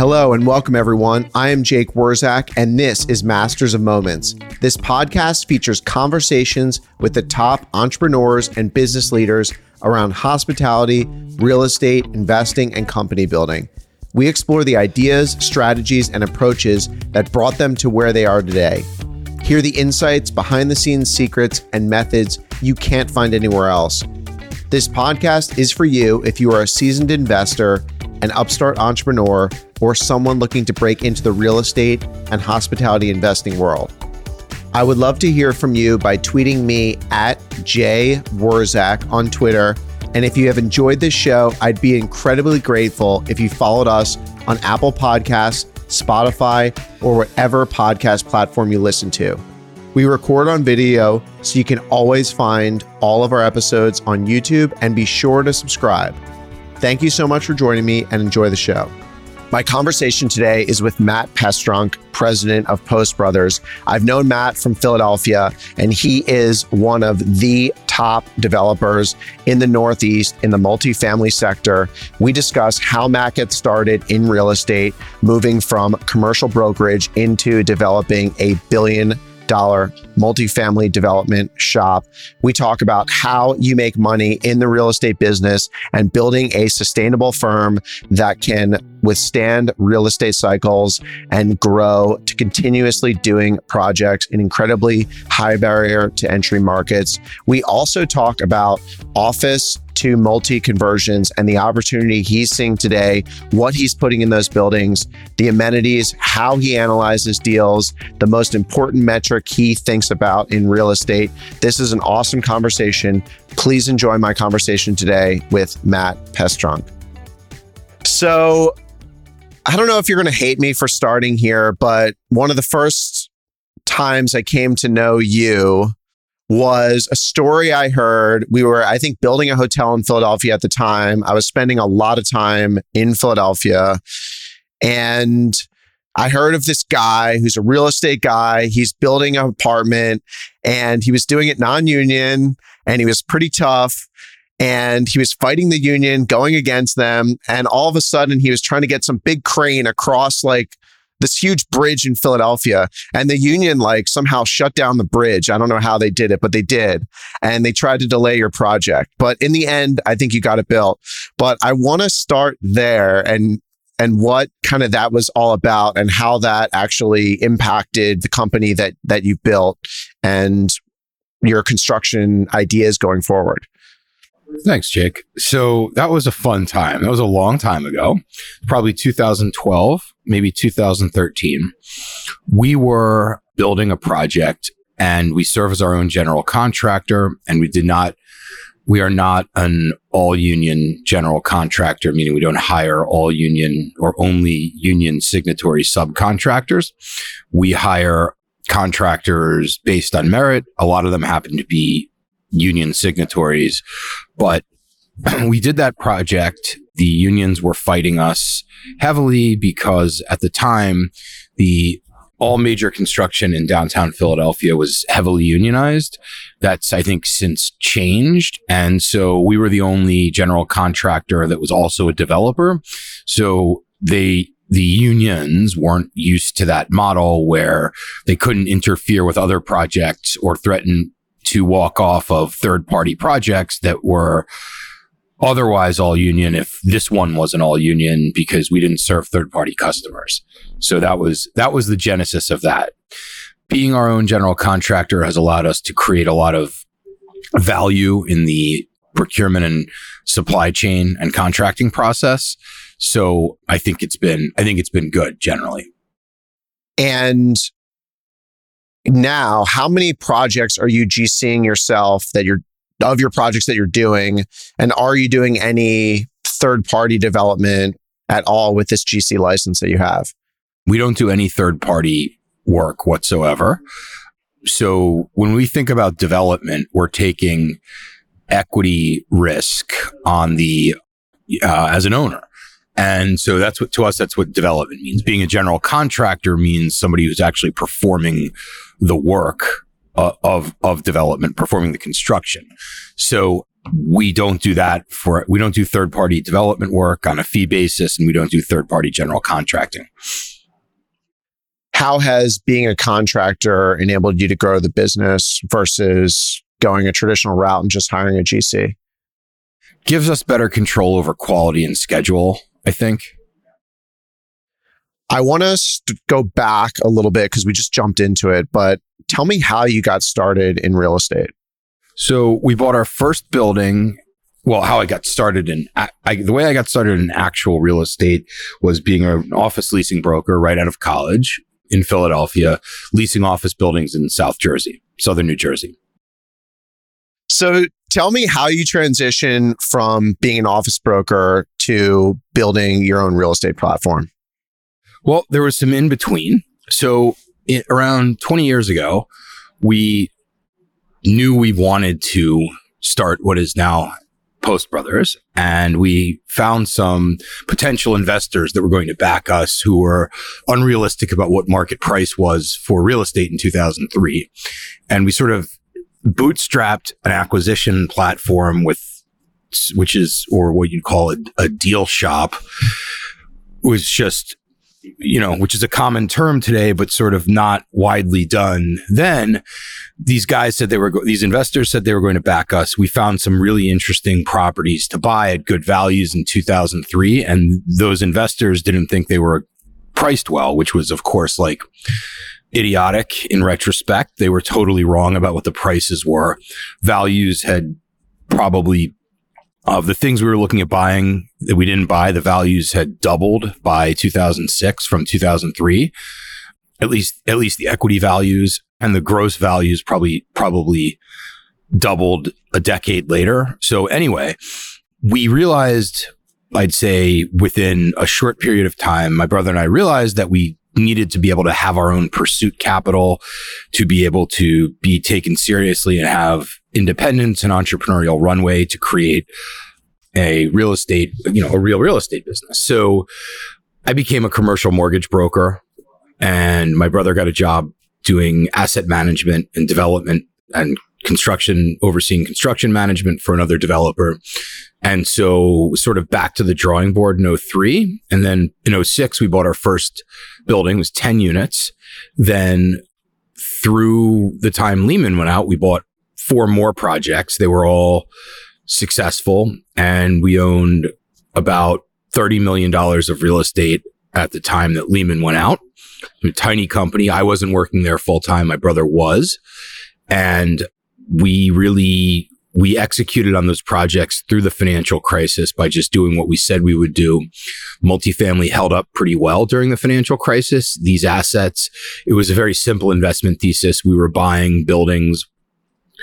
Hello and welcome, everyone. I am Jake Wurzak, and this is Masters of Moments. This podcast features conversations with the top entrepreneurs and business leaders around hospitality, real estate, investing, and company building. We explore the ideas, strategies, and approaches that brought them to where they are today. Hear the insights, behind the scenes secrets, and methods you can't find anywhere else. This podcast is for you if you are a seasoned investor, an upstart entrepreneur, or someone looking to break into the real estate and hospitality investing world. I would love to hear from you by tweeting me at jwurzak on Twitter. And if you have enjoyed this show, I'd be incredibly grateful if you followed us on Apple Podcasts, Spotify, or whatever podcast platform you listen to. We record on video, so you can always find all of our episodes on YouTube and be sure to subscribe. Thank you so much for joining me and enjoy the show. My conversation today is with Matt Pestronk, president of Post Brothers. I've known Matt from Philadelphia, and he is one of the top developers in the Northeast in the multifamily sector. We discuss how Matt gets started in real estate, moving from commercial brokerage into developing a billion dollar multifamily development shop. We talk about how you make money in the real estate business and building a sustainable firm that can withstand real estate cycles and grow to continuously doing projects in incredibly high barrier to entry markets. We also talk about office to multi conversions and the opportunity he's seeing today, what he's putting in those buildings, the amenities, how he analyzes deals, the most important metric he thinks about in real estate. This is an awesome conversation. Please enjoy my conversation today with Matt Pestronk. So, I don't know if you're going to hate me for starting here, but one of the first times I came to know you was a story I heard. We were, I think, building a hotel in Philadelphia at the time. I was spending a lot of time in Philadelphia. And I heard of this guy who's a real estate guy. He's building an apartment and he was doing it non union and he was pretty tough. And he was fighting the union, going against them. And all of a sudden, he was trying to get some big crane across like this huge bridge in Philadelphia and the union like somehow shut down the bridge. I don't know how they did it, but they did. And they tried to delay your project. But in the end, I think you got it built. But I want to start there and and what kind of that was all about and how that actually impacted the company that that you built and your construction ideas going forward. Thanks, Jake. So that was a fun time. That was a long time ago, probably 2012, maybe 2013. We were building a project and we serve as our own general contractor and we did not we are not an all union general contractor, meaning we don't hire all union or only union signatory subcontractors. We hire contractors based on merit. A lot of them happen to be union signatories. But we did that project. The unions were fighting us heavily because at the time, the all major construction in downtown Philadelphia was heavily unionized. That's, I think, since changed. And so we were the only general contractor that was also a developer. So they, the unions weren't used to that model where they couldn't interfere with other projects or threaten to walk off of third party projects that were otherwise all union if this one wasn't all union because we didn't serve third party customers. So that was that was the genesis of that. Being our own general contractor has allowed us to create a lot of value in the procurement and supply chain and contracting process. So I think it's been I think it's been good generally. And now, how many projects are you GCing yourself that you're of your projects that you're doing? And are you doing any third party development at all with this GC license that you have? We don't do any third party work whatsoever. So when we think about development, we're taking equity risk on the uh, as an owner. And so that's what to us, that's what development means. Being a general contractor means somebody who's actually performing the work uh, of, of development, performing the construction. So we don't do that for, we don't do third party development work on a fee basis and we don't do third party general contracting. How has being a contractor enabled you to grow the business versus going a traditional route and just hiring a GC? Gives us better control over quality and schedule, I think. I want us to go back a little bit because we just jumped into it, but tell me how you got started in real estate. So we bought our first building. Well, how I got started in I, the way I got started in actual real estate was being an office leasing broker right out of college in Philadelphia, leasing office buildings in South Jersey, Southern New Jersey. So tell me how you transition from being an office broker to building your own real estate platform. Well, there was some in between. So it, around 20 years ago, we knew we wanted to start what is now Post Brothers, and we found some potential investors that were going to back us who were unrealistic about what market price was for real estate in 2003. And we sort of bootstrapped an acquisition platform with, which is, or what you'd call a, a deal shop, was just you know, which is a common term today, but sort of not widely done then. These guys said they were, these investors said they were going to back us. We found some really interesting properties to buy at good values in 2003. And those investors didn't think they were priced well, which was, of course, like, idiotic in retrospect. They were totally wrong about what the prices were. Values had probably of the things we were looking at buying that we didn't buy, the values had doubled by 2006 from 2003. At least, at least the equity values and the gross values probably, probably doubled a decade later. So anyway, we realized, I'd say within a short period of time, my brother and I realized that we needed to be able to have our own pursuit capital to be able to be taken seriously and have independence and entrepreneurial runway to create a real estate, you know, a real real estate business. So I became a commercial mortgage broker and my brother got a job doing asset management and development and construction, overseeing construction management for another developer. And so sort of back to the drawing board in 03. And then in 06, we bought our first building, it was 10 units. Then through the time Lehman went out, we bought four more projects. They were all successful and we owned about $30 million of real estate at the time that Lehman went out. A tiny company. I wasn't working there full time. My brother was. And we really we executed on those projects through the financial crisis by just doing what we said we would do. Multifamily held up pretty well during the financial crisis. These assets, it was a very simple investment thesis. We were buying buildings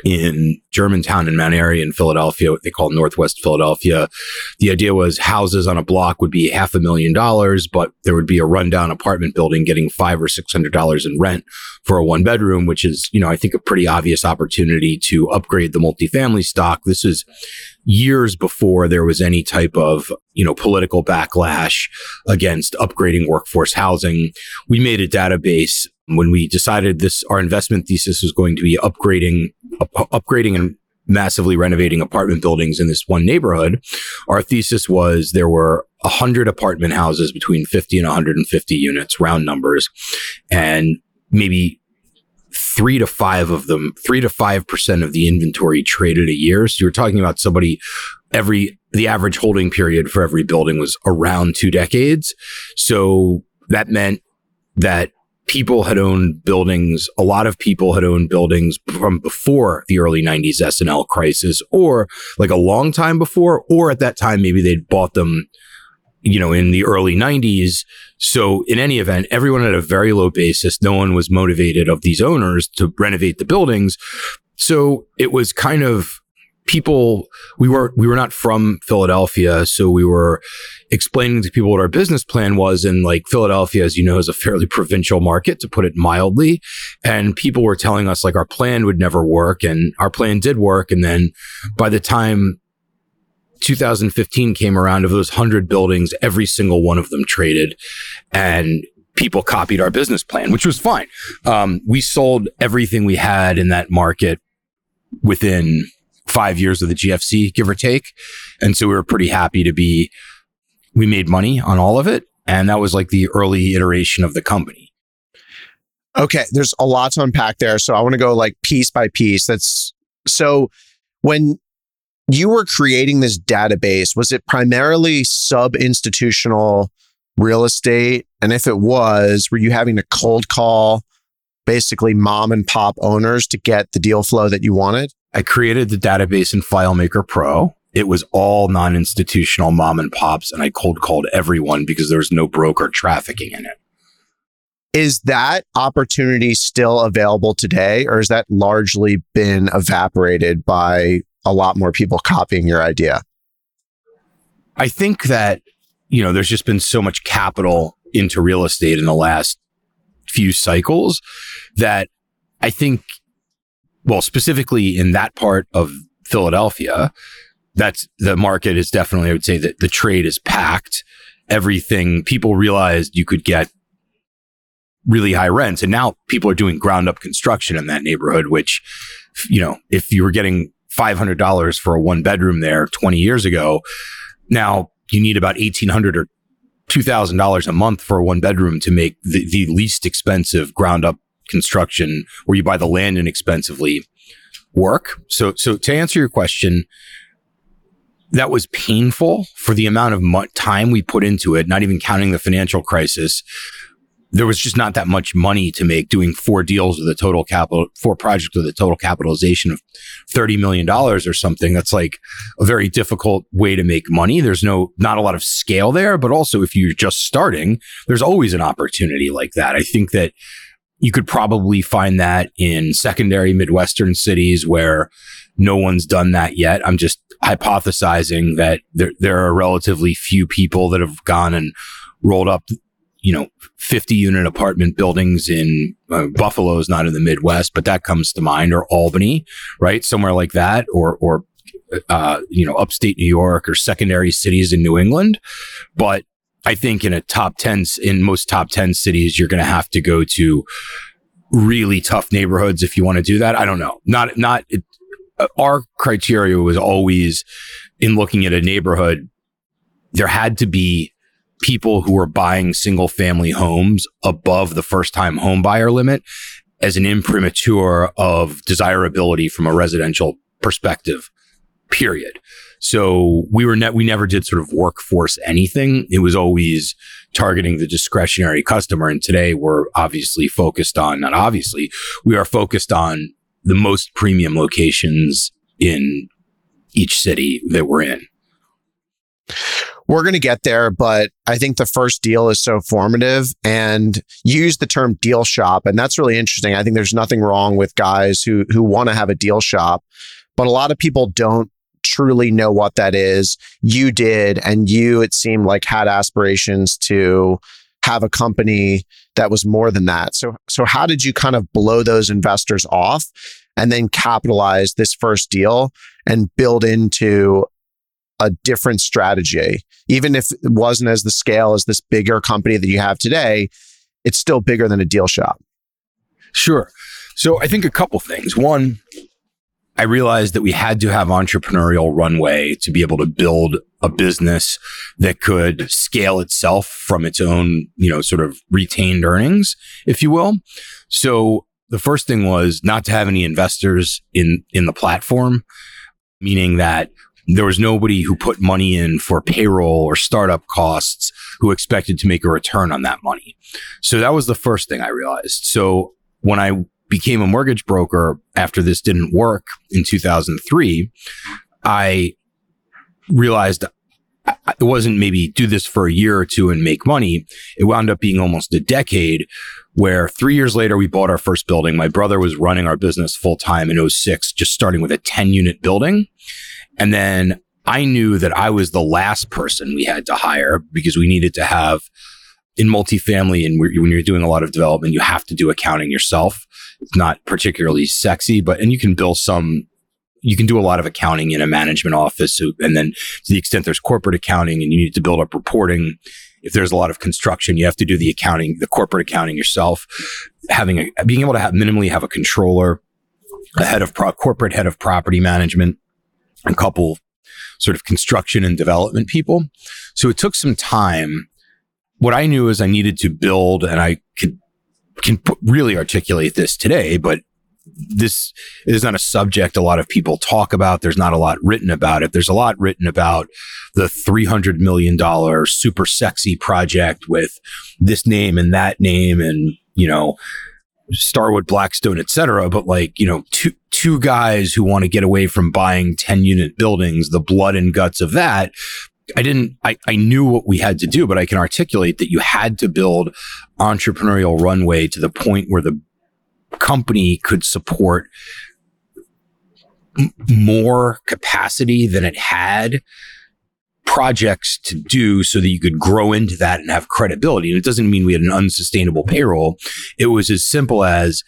in Germantown and Mount Airy in Philadelphia, what they call Northwest Philadelphia. The idea was houses on a block would be half a million dollars, but there would be a rundown apartment building getting five or six hundred dollars in rent for a one bedroom, which is, you know, I think a pretty obvious opportunity to upgrade the multifamily stock. This is years before there was any type of, you know, political backlash against upgrading workforce housing. We made a database when we decided this, our investment thesis was going to be upgrading, up, upgrading and massively renovating apartment buildings in this one neighborhood. Our thesis was there were 100 apartment houses between 50 and 150 units, round numbers, and maybe three to five of them, three to five percent of the inventory traded a year. So you're talking about somebody every, the average holding period for every building was around two decades. So that meant that people had owned buildings. A lot of people had owned buildings from before the early 90s S&L crisis or like a long time before, or at that time, maybe they'd bought them, you know, in the early 90s. So in any event, everyone had a very low basis. No one was motivated of these owners to renovate the buildings. So it was kind of people we were we were not from Philadelphia, so we were explaining to people what our business plan was. And like Philadelphia, as you know, is a fairly provincial market, to put it mildly. And people were telling us like our plan would never work, and our plan did work. And then by the time 2015 came around, of those hundred buildings, every single one of them traded, and people copied our business plan, which was fine. Um, we sold everything we had in that market within five years of the GFC, give or take. And so we were pretty happy to be, we made money on all of it. And that was like the early iteration of the company. Okay. There's a lot to unpack there. So I want to go like piece by piece. That's so when you were creating this database, was it primarily sub institutional real estate? And if it was, were you having to cold call basically mom and pop owners to get the deal flow that you wanted? I created the database in FileMaker Pro. It was all non institutional mom and pops, and I cold called everyone because there was no broker trafficking in it. Is that opportunity still available today, or has that largely been evaporated by a lot more people copying your idea? I think that, you know, there's just been so much capital into real estate in the last few cycles that I think, well, specifically in that part of Philadelphia, that's the market is definitely, I would say that the trade is packed. Everything people realized you could get really high rents. And now people are doing ground up construction in that neighborhood, which, you know, if you were getting $500 for a one bedroom there 20 years ago, now you need about 1800 or $2,000 a month for a one bedroom to make the, the least expensive ground up construction where you buy the land inexpensively work. So, so to answer your question, that was painful for the amount of mo- time we put into it, not even counting the financial crisis there was just not that much money to make doing four deals with a total capital, four projects with a total capitalization of $30 million or something. That's like a very difficult way to make money. There's no, not a lot of scale there, but also if you're just starting, there's always an opportunity like that. I think that you could probably find that in secondary Midwestern cities where no one's done that yet. I'm just hypothesizing that there, there are relatively few people that have gone and rolled up you know, 50 unit apartment buildings in uh, Buffalo is not in the Midwest, but that comes to mind or Albany, right? Somewhere like that or, or, uh, you know, upstate New York or secondary cities in New England. But I think in a top 10, in most top 10 cities, you're going to have to go to really tough neighborhoods if you want to do that. I don't know. Not, not, it, uh, our criteria was always in looking at a neighborhood, there had to be people who were buying single family homes above the first time home buyer limit as an imprimatur of desirability from a residential perspective, period. So we were net, we never did sort of workforce anything. It was always targeting the discretionary customer. And today we're obviously focused on, not obviously, we are focused on the most premium locations in each city that we're in we're going to get there, but I think the first deal is so formative and use the term deal shop. And that's really interesting. I think there's nothing wrong with guys who, who want to have a deal shop, but a lot of people don't truly know what that is. You did, and you, it seemed like had aspirations to have a company that was more than that. So, so how did you kind of blow those investors off and then capitalize this first deal and build into a different strategy. Even if it wasn't as the scale as this bigger company that you have today, it's still bigger than a deal shop. Sure. So I think a couple things. One, I realized that we had to have entrepreneurial runway to be able to build a business that could scale itself from its own, you know, sort of retained earnings, if you will. So the first thing was not to have any investors in, in the platform, meaning that there was nobody who put money in for payroll or startup costs who expected to make a return on that money. So that was the first thing I realized. So when I became a mortgage broker after this didn't work in 2003, I realized it wasn't maybe do this for a year or two and make money. It wound up being almost a decade where three years later, we bought our first building. My brother was running our business full time in 06, just starting with a 10 unit building. And then I knew that I was the last person we had to hire because we needed to have in multifamily and when you're doing a lot of development, you have to do accounting yourself. It's not particularly sexy, but, and you can build some, you can do a lot of accounting in a management office. And then to the extent there's corporate accounting and you need to build up reporting, if there's a lot of construction, you have to do the accounting, the corporate accounting yourself. Having a, being able to have minimally have a controller, a head of pro, corporate head of property management, a couple sort of construction and development people. So it took some time. What I knew is I needed to build, and I could can really articulate this today, but this is not a subject a lot of people talk about. There's not a lot written about it. There's a lot written about the $300 million super sexy project with this name and that name and, you know, Starwood, Blackstone, et cetera. But like, you know, two, two guys who want to get away from buying 10 unit buildings, the blood and guts of that. I didn't, I, I knew what we had to do, but I can articulate that you had to build entrepreneurial runway to the point where the company could support m- more capacity than it had projects to do so that you could grow into that and have credibility. And it doesn't mean we had an unsustainable payroll. It was as simple as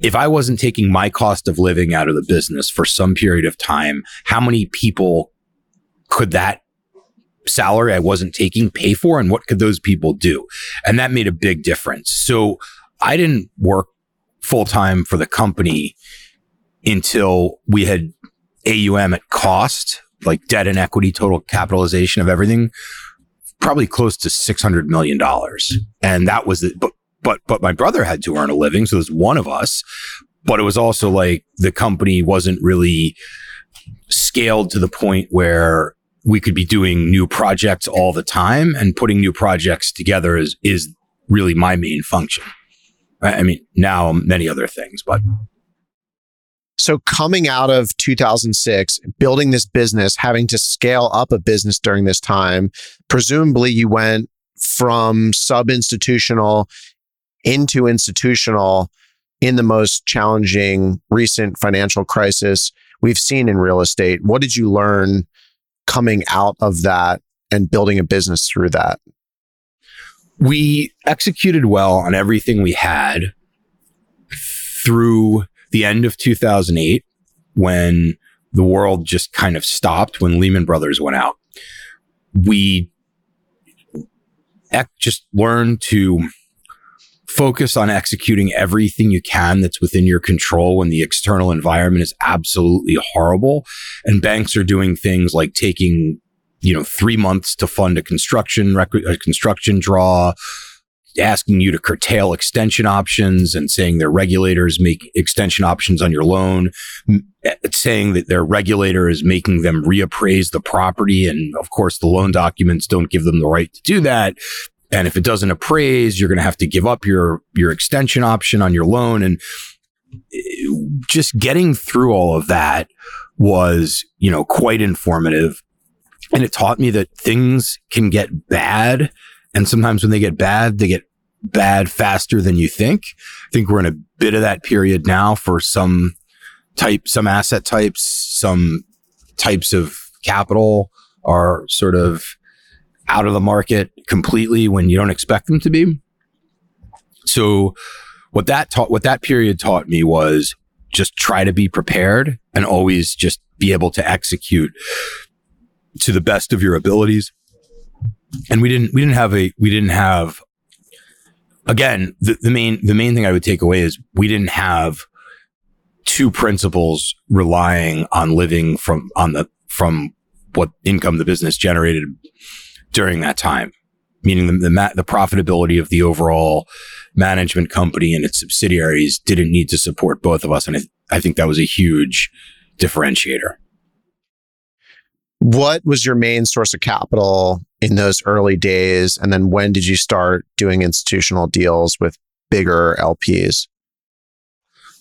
if I wasn't taking my cost of living out of the business for some period of time, how many people could that salary I wasn't taking pay for? And what could those people do? And that made a big difference. So I didn't work full time for the company until we had AUM at cost, like debt and equity, total capitalization of everything, probably close to $600 million. And that was the, but, but, but my brother had to earn a living. So it was one of us, but it was also like the company wasn't really scaled to the point where we could be doing new projects all the time and putting new projects together is, is really my main function. I mean, now many other things, but. So coming out of 2006, building this business, having to scale up a business during this time, presumably you went from sub institutional into institutional in the most challenging recent financial crisis we've seen in real estate. What did you learn coming out of that and building a business through that? we executed well on everything we had through the end of 2008 when the world just kind of stopped when Lehman Brothers went out. We just learned to focus on executing everything you can that's within your control when the external environment is absolutely horrible. And banks are doing things like taking you know, three months to fund a construction rec- a construction draw, asking you to curtail extension options and saying their regulators make extension options on your loan, eh, saying that their regulator is making them reappraise the property. And of course, the loan documents don't give them the right to do that. And if it doesn't appraise, you're going to have to give up your, your extension option on your loan. And eh, just getting through all of that was, you know, quite informative. And it taught me that things can get bad. And sometimes when they get bad, they get bad faster than you think. I think we're in a bit of that period now for some type, some asset types, some types of capital are sort of out of the market completely when you don't expect them to be. So what that taught, what that period taught me was just try to be prepared and always just be able to execute to the best of your abilities. And we didn't, we didn't have a, we didn't have, again, the, the main, the main thing I would take away is we didn't have two principals relying on living from, on the, from what income the business generated during that time, meaning the, the, the profitability of the overall management company and its subsidiaries didn't need to support both of us. And I, I think that was a huge differentiator. What was your main source of capital in those early days? And then when did you start doing institutional deals with bigger LPs?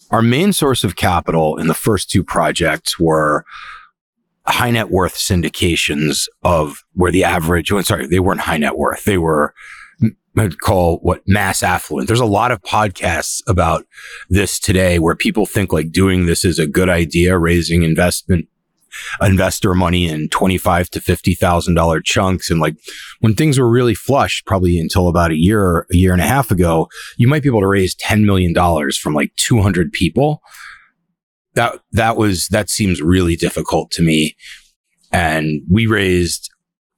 Our main source of capital in the first two projects were high net worth syndications of where the average, oh, sorry, they weren't high net worth. They were, I'd call what mass affluent. There's a lot of podcasts about this today where people think like doing this is a good idea, raising investment investor money in twenty-five to fifty thousand dollar chunks. And like when things were really flush, probably until about a year, a year and a half ago, you might be able to raise ten million dollars from like two hundred people. That that was that seems really difficult to me. And we raised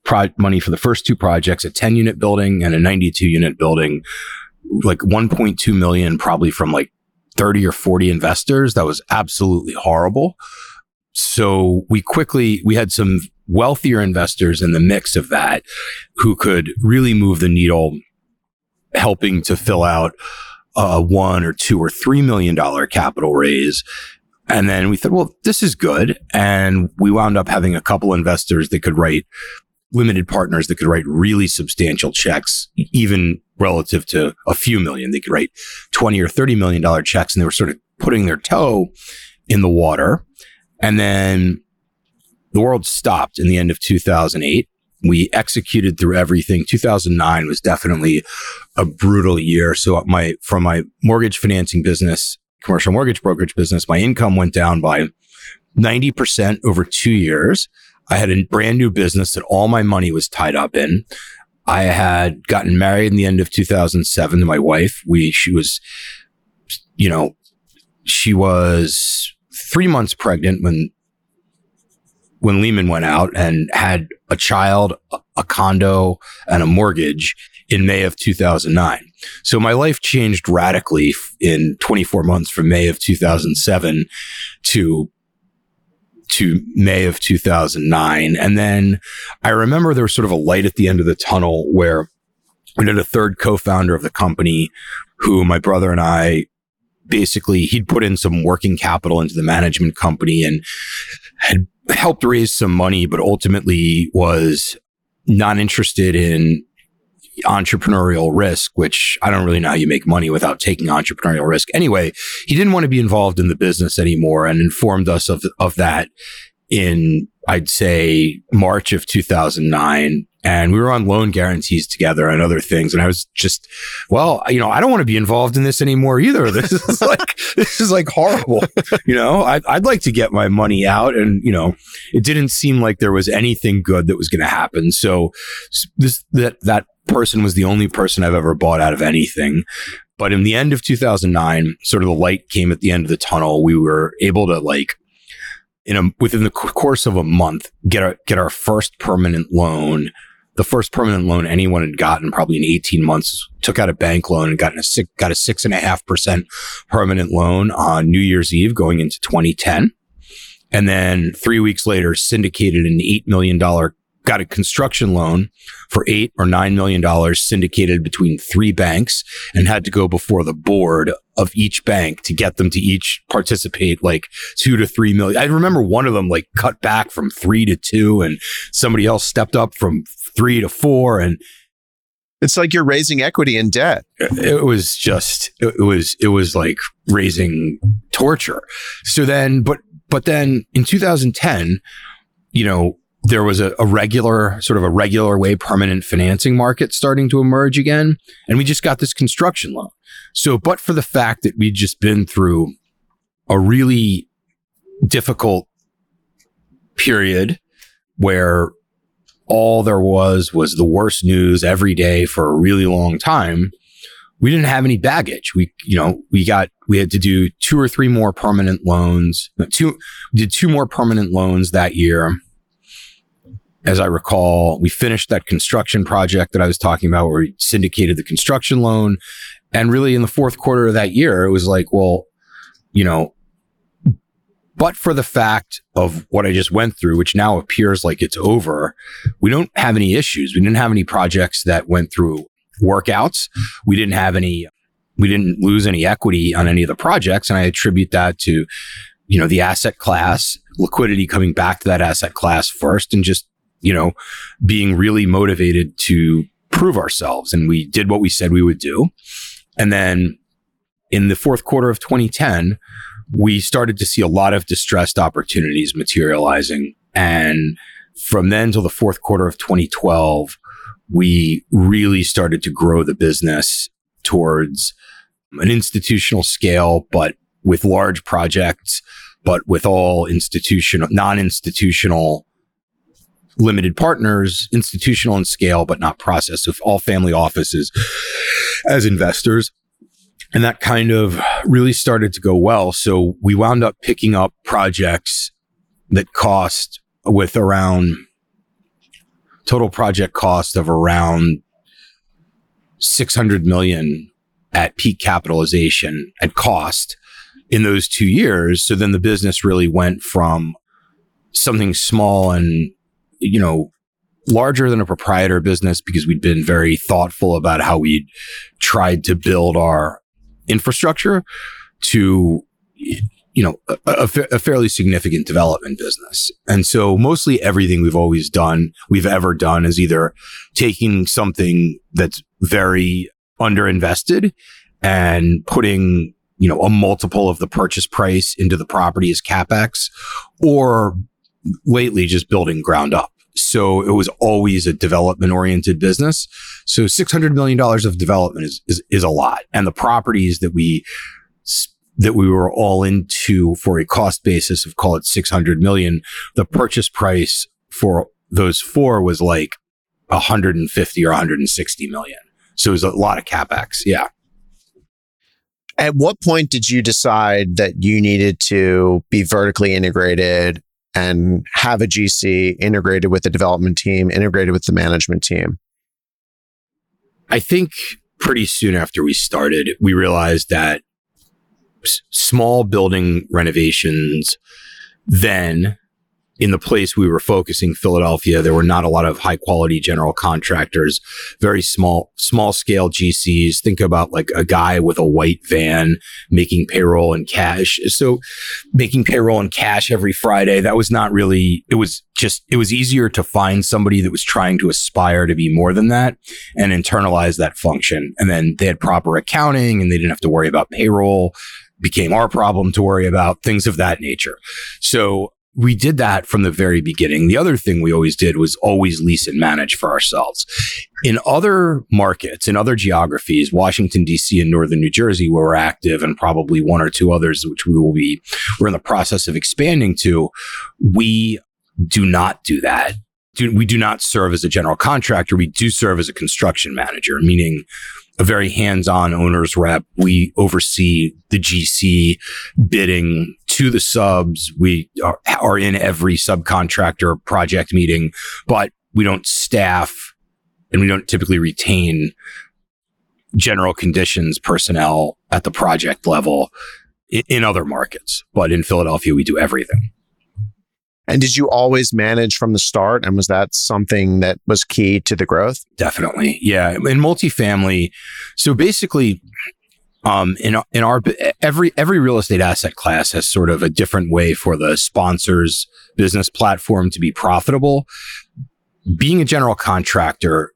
pro- money for the first two projects, a 10 unit building and a 92 unit building, like 1.2 million, probably from like 30 or 40 investors. That was absolutely horrible so we quickly, we had some wealthier investors in the mix of that who could really move the needle, helping to fill out a one or two or three million dollar capital raise. And then we thought, well, this is good. And we wound up having a couple investors that could write limited partners that could write really substantial checks, even relative to a few million. They could write 20 or 30 million dollar checks and they were sort of putting their toe in the water. And then the world stopped in the end of 2008. We executed through everything. 2009 was definitely a brutal year. So my, from my mortgage financing business, commercial mortgage brokerage business, my income went down by 90% over two years. I had a brand new business that all my money was tied up in. I had gotten married in the end of 2007 to my wife. We, she was, you know, she was three months pregnant when when Lehman went out and had a child, a condo, and a mortgage in May of 2009. So my life changed radically in 24 months from May of 2007 to to May of 2009. And then I remember there was sort of a light at the end of the tunnel where we had a third co-founder of the company who my brother and I basically he'd put in some working capital into the management company and had helped raise some money, but ultimately was not interested in entrepreneurial risk, which I don't really know how you make money without taking entrepreneurial risk. Anyway, he didn't want to be involved in the business anymore and informed us of, of that in, I'd say, March of 2009 and we were on loan guarantees together and other things. And I was just, well, you know, I don't want to be involved in this anymore either. This is like, this is like horrible. You know, I'd, I'd like to get my money out. And, you know, it didn't seem like there was anything good that was going to happen. So this, that, that person was the only person I've ever bought out of anything. But in the end of 2009, sort of the light came at the end of the tunnel. We were able to like, in a, within the course of a month, get our, get our first permanent loan the first permanent loan anyone had gotten probably in 18 months took out a bank loan and got a six, got a six and a half percent permanent loan on New Year's Eve going into 2010. And then three weeks later, syndicated an $8 million got a construction loan for eight or nine million dollars syndicated between three banks and had to go before the board of each bank to get them to each participate like two to three million. I remember one of them like cut back from three to two and somebody else stepped up from three to four and it's like you're raising equity in debt. It was just, it was, it was like raising torture. So then, but, but then in 2010, you know, there was a, a, regular sort of a regular way permanent financing market starting to emerge again. And we just got this construction loan. So, but for the fact that we'd just been through a really difficult period where all there was was the worst news every day for a really long time, we didn't have any baggage. We, you know, we got, we had to do two or three more permanent loans. Two, did two more permanent loans that year as I recall, we finished that construction project that I was talking about where we syndicated the construction loan. And really in the fourth quarter of that year, it was like, well, you know, but for the fact of what I just went through, which now appears like it's over, we don't have any issues. We didn't have any projects that went through workouts. We didn't have any, we didn't lose any equity on any of the projects. And I attribute that to, you know, the asset class, liquidity coming back to that asset class first and just you know, being really motivated to prove ourselves. And we did what we said we would do. And then in the fourth quarter of 2010, we started to see a lot of distressed opportunities materializing. And from then till the fourth quarter of 2012, we really started to grow the business towards an institutional scale, but with large projects, but with all institutional, non-institutional limited partners, institutional in scale, but not process. So all family offices as investors. And that kind of really started to go well. So we wound up picking up projects that cost with around total project cost of around 600 million at peak capitalization at cost in those two years. So then the business really went from something small and, you know, larger than a proprietor business because we'd been very thoughtful about how we tried to build our infrastructure to you know a, a, a, fairly significant development business. And so mostly everything we've always done we've ever done is either taking something that's very underinvested and putting you know a multiple of the purchase price into the property as capex or lately just building ground up so it was always a development oriented business. So $600 million of development is, is, is a lot. And the properties that we, that we were all into for a cost basis of call it 600 million, the purchase price for those four was like 150 or 160 million. So it was a lot of capex. Yeah. At what point did you decide that you needed to be vertically integrated and have a GC integrated with the development team, integrated with the management team? I think pretty soon after we started, we realized that s- small building renovations then in the place we were focusing, Philadelphia, there were not a lot of high quality general contractors, very small, small scale GCs. Think about like a guy with a white van making payroll and cash. So making payroll and cash every Friday, that was not really, it was just, it was easier to find somebody that was trying to aspire to be more than that and internalize that function. And then they had proper accounting and they didn't have to worry about payroll became our problem to worry about, things of that nature. So we did that from the very beginning. The other thing we always did was always lease and manage for ourselves. In other markets, in other geographies, Washington, DC and Northern New Jersey, where we're active and probably one or two others, which we will be, we're in the process of expanding to, we do not do that. we do not serve as a general contractor. We do serve as a construction manager, meaning a very hands-on owner's rep. We oversee the GC bidding to the subs. We are, are in every subcontractor project meeting, but we don't staff and we don't typically retain general conditions personnel at the project level in, in other markets. But in Philadelphia, we do everything. And did you always manage from the start? And was that something that was key to the growth? Definitely. Yeah. In multifamily. So basically, um, in in our every every real estate asset class has sort of a different way for the sponsors business platform to be profitable. Being a general contractor,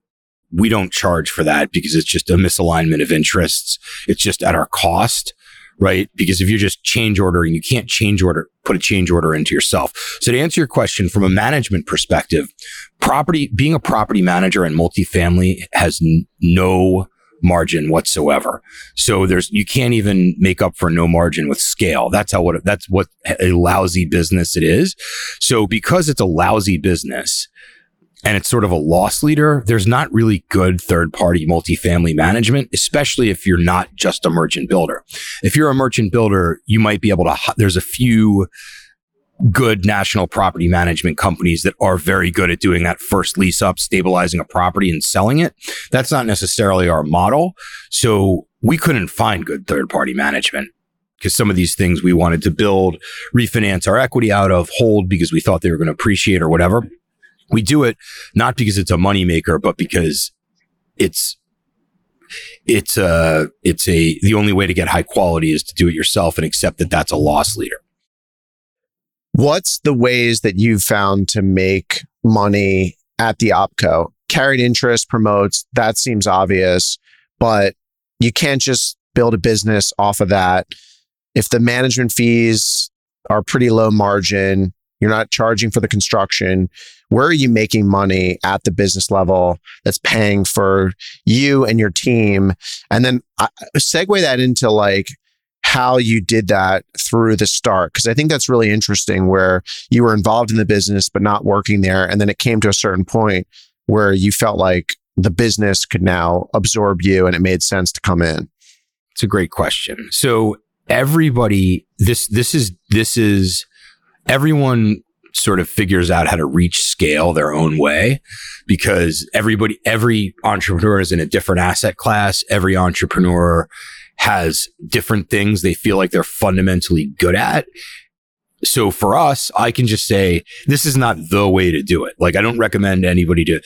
we don't charge for that because it's just a misalignment of interests. It's just at our cost right? Because if you're just change ordering, you can't change order, put a change order into yourself. So to answer your question from a management perspective, property, being a property manager in multifamily has n- no margin whatsoever. So there's, you can't even make up for no margin with scale. That's how what, that's what a lousy business it is. So because it's a lousy business, and it's sort of a loss leader, there's not really good third party multifamily management, especially if you're not just a merchant builder. If you're a merchant builder, you might be able to, there's a few good national property management companies that are very good at doing that first lease up, stabilizing a property and selling it. That's not necessarily our model. So we couldn't find good third party management because some of these things we wanted to build, refinance our equity out of, hold because we thought they were going to appreciate or whatever. We do it not because it's a moneymaker, but because it's it's a it's a the only way to get high quality is to do it yourself and accept that that's a loss leader. What's the ways that you've found to make money at the opco? Carried interest promotes, that seems obvious, but you can't just build a business off of that. If the management fees are pretty low margin, you're not charging for the construction, where are you making money at the business level that's paying for you and your team? And then segue that into like how you did that through the start. Cause I think that's really interesting where you were involved in the business, but not working there. And then it came to a certain point where you felt like the business could now absorb you and it made sense to come in. It's a great question. So everybody, this, this is, this is, everyone sort of figures out how to reach scale their own way because everybody, every entrepreneur is in a different asset class. Every entrepreneur has different things they feel like they're fundamentally good at. So for us, I can just say this is not the way to do it. Like I don't recommend anybody to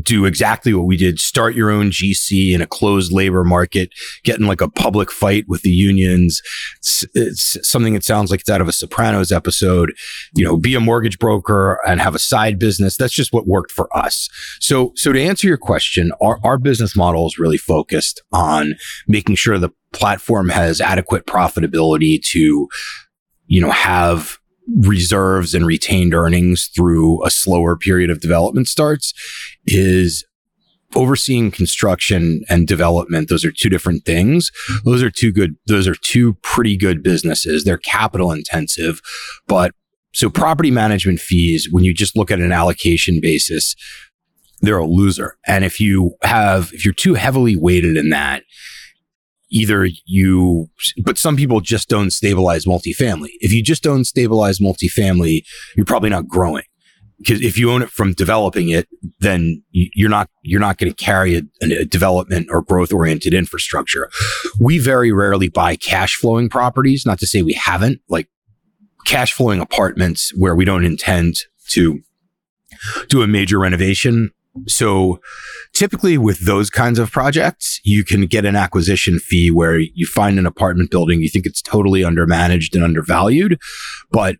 do exactly what we did. Start your own GC in a closed labor market, get in like a public fight with the unions. It's, it's, something that sounds like it's out of a Sopranos episode. You know, be a mortgage broker and have a side business. That's just what worked for us. So, so to answer your question, our, our business model is really focused on making sure the platform has adequate profitability to you know, have reserves and retained earnings through a slower period of development starts is overseeing construction and development. Those are two different things. Those are two good those are two pretty good businesses. They're capital intensive but so property management fees when you just look at an allocation basis they're a loser. And if you have if you're too heavily weighted in that either you, but some people just don't stabilize multifamily. If you just don't stabilize multifamily, you're probably not growing. Because if you own it from developing it, then you're not you're not going to carry a, a development or growth oriented infrastructure. We very rarely buy cash flowing properties. Not to say we haven't, like cash flowing apartments where we don't intend to do a major renovation so typically with those kinds of projects, you can get an acquisition fee where you find an apartment building, you think it's totally undermanaged and undervalued, but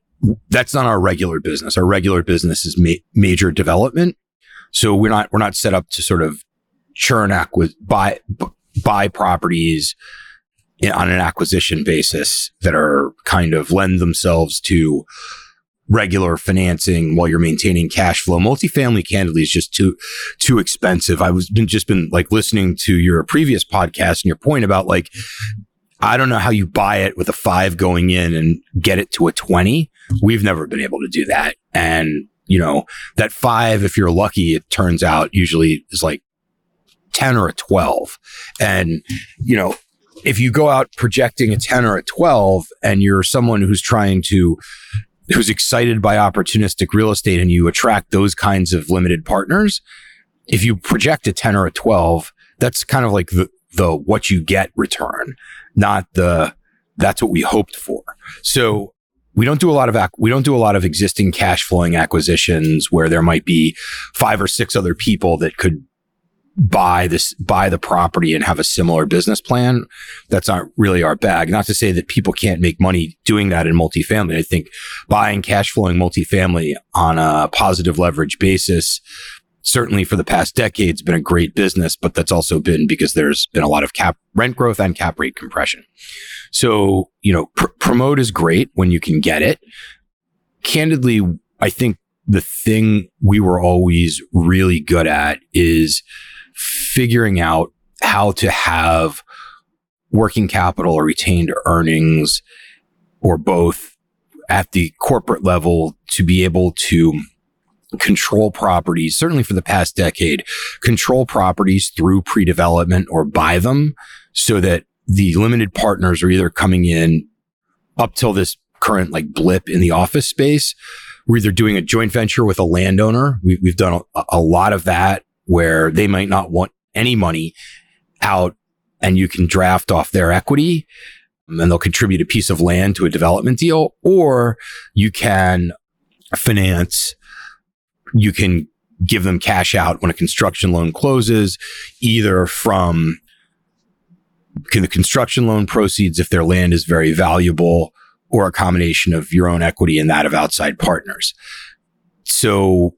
that's not our regular business. Our regular business is ma- major development. So we're not, we're not set up to sort of churn acquis, buy, b- buy properties on an acquisition basis that are kind of lend themselves to regular financing while you're maintaining cash flow. Multifamily candidly is just too too expensive. I was been just been like listening to your previous podcast and your point about like I don't know how you buy it with a 5 going in and get it to a 20. We've never been able to do that. And you know, that 5 if you're lucky it turns out usually is like 10 or a 12. And you know, if you go out projecting a 10 or a 12 and you're someone who's trying to who's excited by opportunistic real estate and you attract those kinds of limited partners, if you project a 10 or a 12, that's kind of like the, the what you get return, not the that's what we hoped for. So we don't do a lot of ac- we don't do a lot of existing cash flowing acquisitions where there might be five or six other people that could buy this, buy the property and have a similar business plan. That's not really our bag. Not to say that people can't make money doing that in multifamily. I think buying cash flowing multifamily on a positive leverage basis, certainly for the past decades, been a great business, but that's also been because there's been a lot of cap rent growth and cap rate compression. So, you know, pr- promote is great when you can get it. Candidly, I think the thing we were always really good at is figuring out how to have working capital or retained earnings or both at the corporate level to be able to control properties, certainly for the past decade, control properties through pre-development or buy them so that the limited partners are either coming in up till this current like blip in the office space. We're either doing a joint venture with a landowner. We, have done a, a lot of that where they might not want any money out and you can draft off their equity um, and they'll contribute a piece of land to a development deal or you can finance you can give them cash out when a construction loan closes either from the construction loan proceeds if their land is very valuable or a combination of your own equity and that of outside partners. So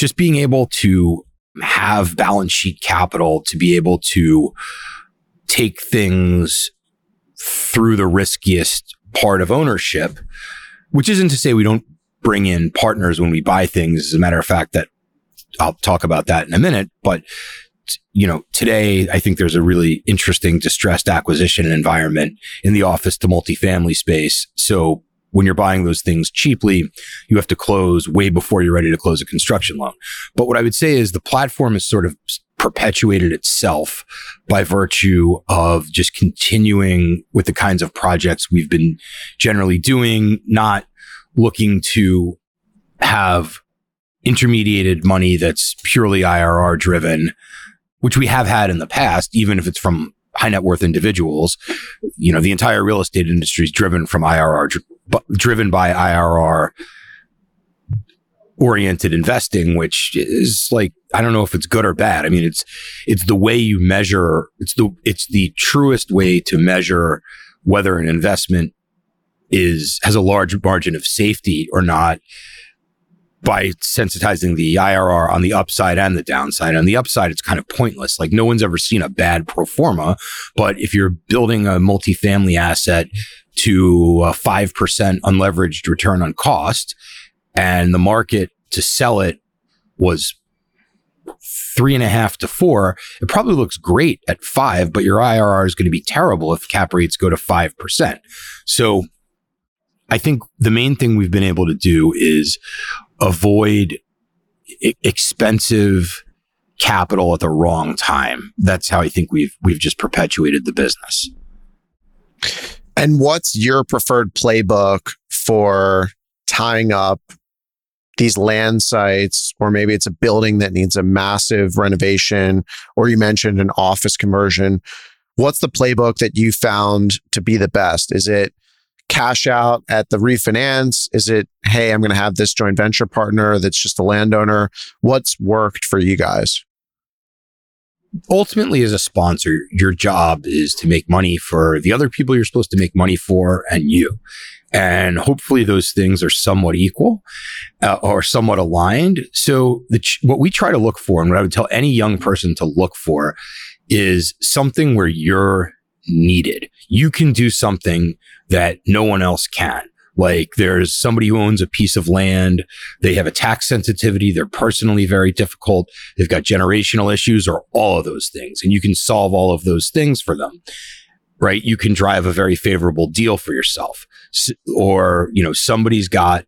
just being able to have balance sheet capital to be able to take things through the riskiest part of ownership, which isn't to say we don't bring in partners when we buy things. As a matter of fact, that I'll talk about that in a minute, but you know, today I think there's a really interesting distressed acquisition environment in the office to multifamily space. So when you're buying those things cheaply, you have to close way before you're ready to close a construction loan. But what I would say is the platform has sort of perpetuated itself by virtue of just continuing with the kinds of projects we've been generally doing, not looking to have intermediated money that's purely IRR driven, which we have had in the past, even if it's from high net worth individuals. You know, the entire real estate industry is driven from IRR but driven by IRR oriented investing, which is like, I don't know if it's good or bad. I mean, it's, it's the way you measure, it's the, it's the truest way to measure whether an investment is, has a large margin of safety or not by sensitizing the IRR on the upside and the downside. On the upside, it's kind of pointless. Like no one's ever seen a bad pro forma, but if you're building a multifamily asset to a 5% unleveraged return on cost and the market to sell it was three and a half to four, it probably looks great at five, but your IRR is going to be terrible if cap rates go to 5%. So I think the main thing we've been able to do is avoid expensive capital at the wrong time. That's how I think we've we've just perpetuated the business. And what's your preferred playbook for tying up these land sites, or maybe it's a building that needs a massive renovation, or you mentioned an office conversion? What's the playbook that you found to be the best? Is it cash out at the refinance? Is it, hey, I'm going to have this joint venture partner that's just a landowner? What's worked for you guys? Ultimately, as a sponsor, your job is to make money for the other people you're supposed to make money for and you. And hopefully those things are somewhat equal uh, or somewhat aligned. So the ch- what we try to look for and what I would tell any young person to look for is something where you're needed. You can do something that no one else can. Like there's somebody who owns a piece of land. They have a tax sensitivity. They're personally very difficult. They've got generational issues or all of those things. And you can solve all of those things for them, right? You can drive a very favorable deal for yourself. S- or, you know, somebody's got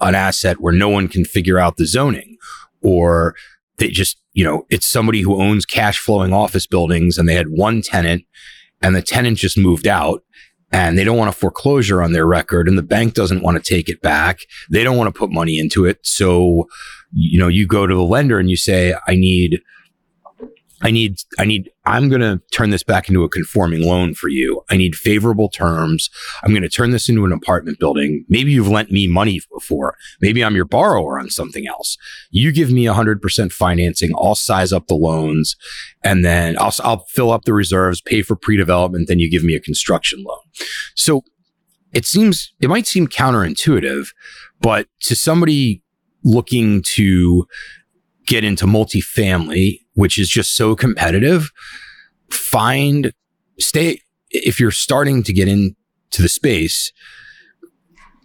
an asset where no one can figure out the zoning or they just, you know, it's somebody who owns cash flowing office buildings and they had one tenant and the tenant just moved out and they don't want a foreclosure on their record and the bank doesn't want to take it back. They don't want to put money into it. So, you know, you go to the lender and you say, I need, I need, I need, I'm going to turn this back into a conforming loan for you. I need favorable terms. I'm going to turn this into an apartment building. Maybe you've lent me money before. Maybe I'm your borrower on something else. You give me 100% financing. I'll size up the loans and then I'll, I'll fill up the reserves, pay for pre-development. Then you give me a construction loan. So it seems, it might seem counterintuitive, but to somebody looking to get into multifamily, which is just so competitive, find, stay, if you're starting to get into the space,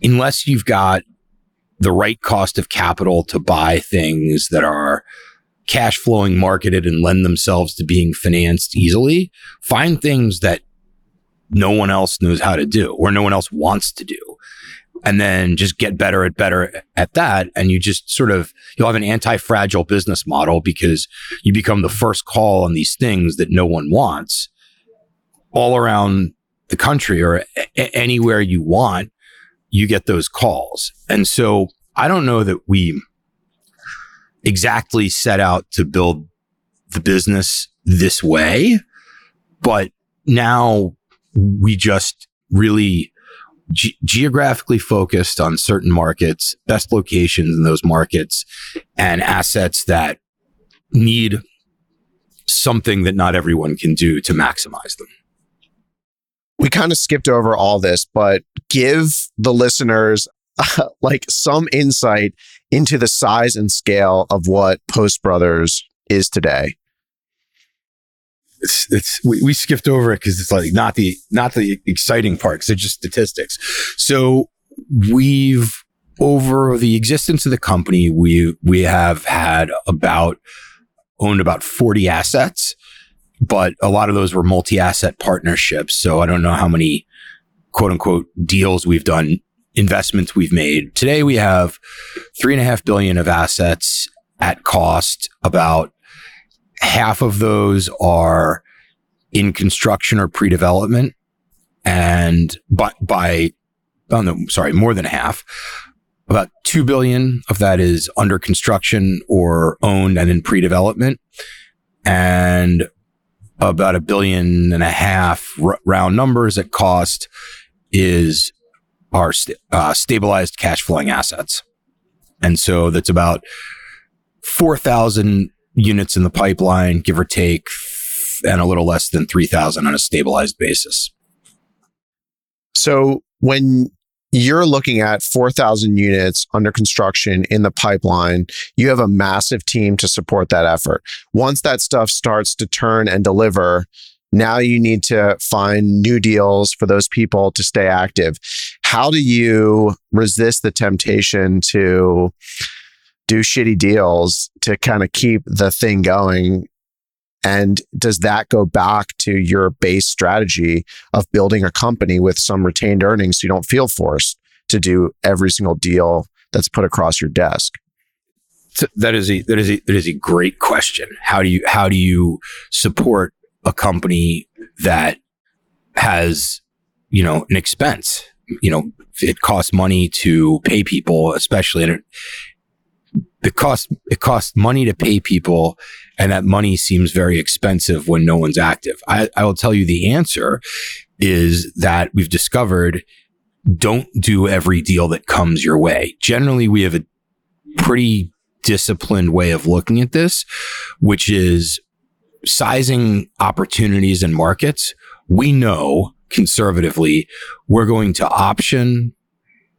unless you've got the right cost of capital to buy things that are cash flowing marketed and lend themselves to being financed easily, find things that no one else knows how to do or no one else wants to do. And then just get better at better at that. And you just sort of, you'll have an anti-fragile business model because you become the first call on these things that no one wants all around the country or a- anywhere you want. You get those calls. And so I don't know that we exactly set out to build the business this way, but now we just really ge- geographically focused on certain markets, best locations in those markets, and assets that need something that not everyone can do to maximize them. We kind of skipped over all this, but give the listeners uh, like some insight into the size and scale of what Post Brothers is today. It's it's we, we skipped over it because it's like not the not the exciting part because it's just statistics. So we've over the existence of the company, we we have had about owned about 40 assets, but a lot of those were multi-asset partnerships. So I don't know how many quote unquote deals we've done, investments we've made. Today we have three and a half billion of assets at cost. About half of those are in construction or pre-development and by, by oh no, sorry, more than half. About 2 billion of that is under construction or owned and in pre-development. And about a billion and a half r- round numbers at cost is our st- uh, stabilized cash flowing assets. And so that's about 4,000 units in the pipeline, give or take, and a little less than 3,000 on a stabilized basis. So when you're looking at 4,000 units under construction in the pipeline. You have a massive team to support that effort. Once that stuff starts to turn and deliver, now you need to find new deals for those people to stay active. How do you resist the temptation to do shitty deals to kind of keep the thing going and does that go back to your base strategy of building a company with some retained earnings so you don't feel forced to do every single deal that's put across your desk? So that is a that is a that is a great question. How do you how do you support a company that has you know an expense? You know, it costs money to pay people, especially in the cost it costs money to pay people and that money seems very expensive when no one's active. I, I will tell you the answer is that we've discovered don't do every deal that comes your way. Generally we have a pretty disciplined way of looking at this which is sizing opportunities and markets. We know conservatively we're going to option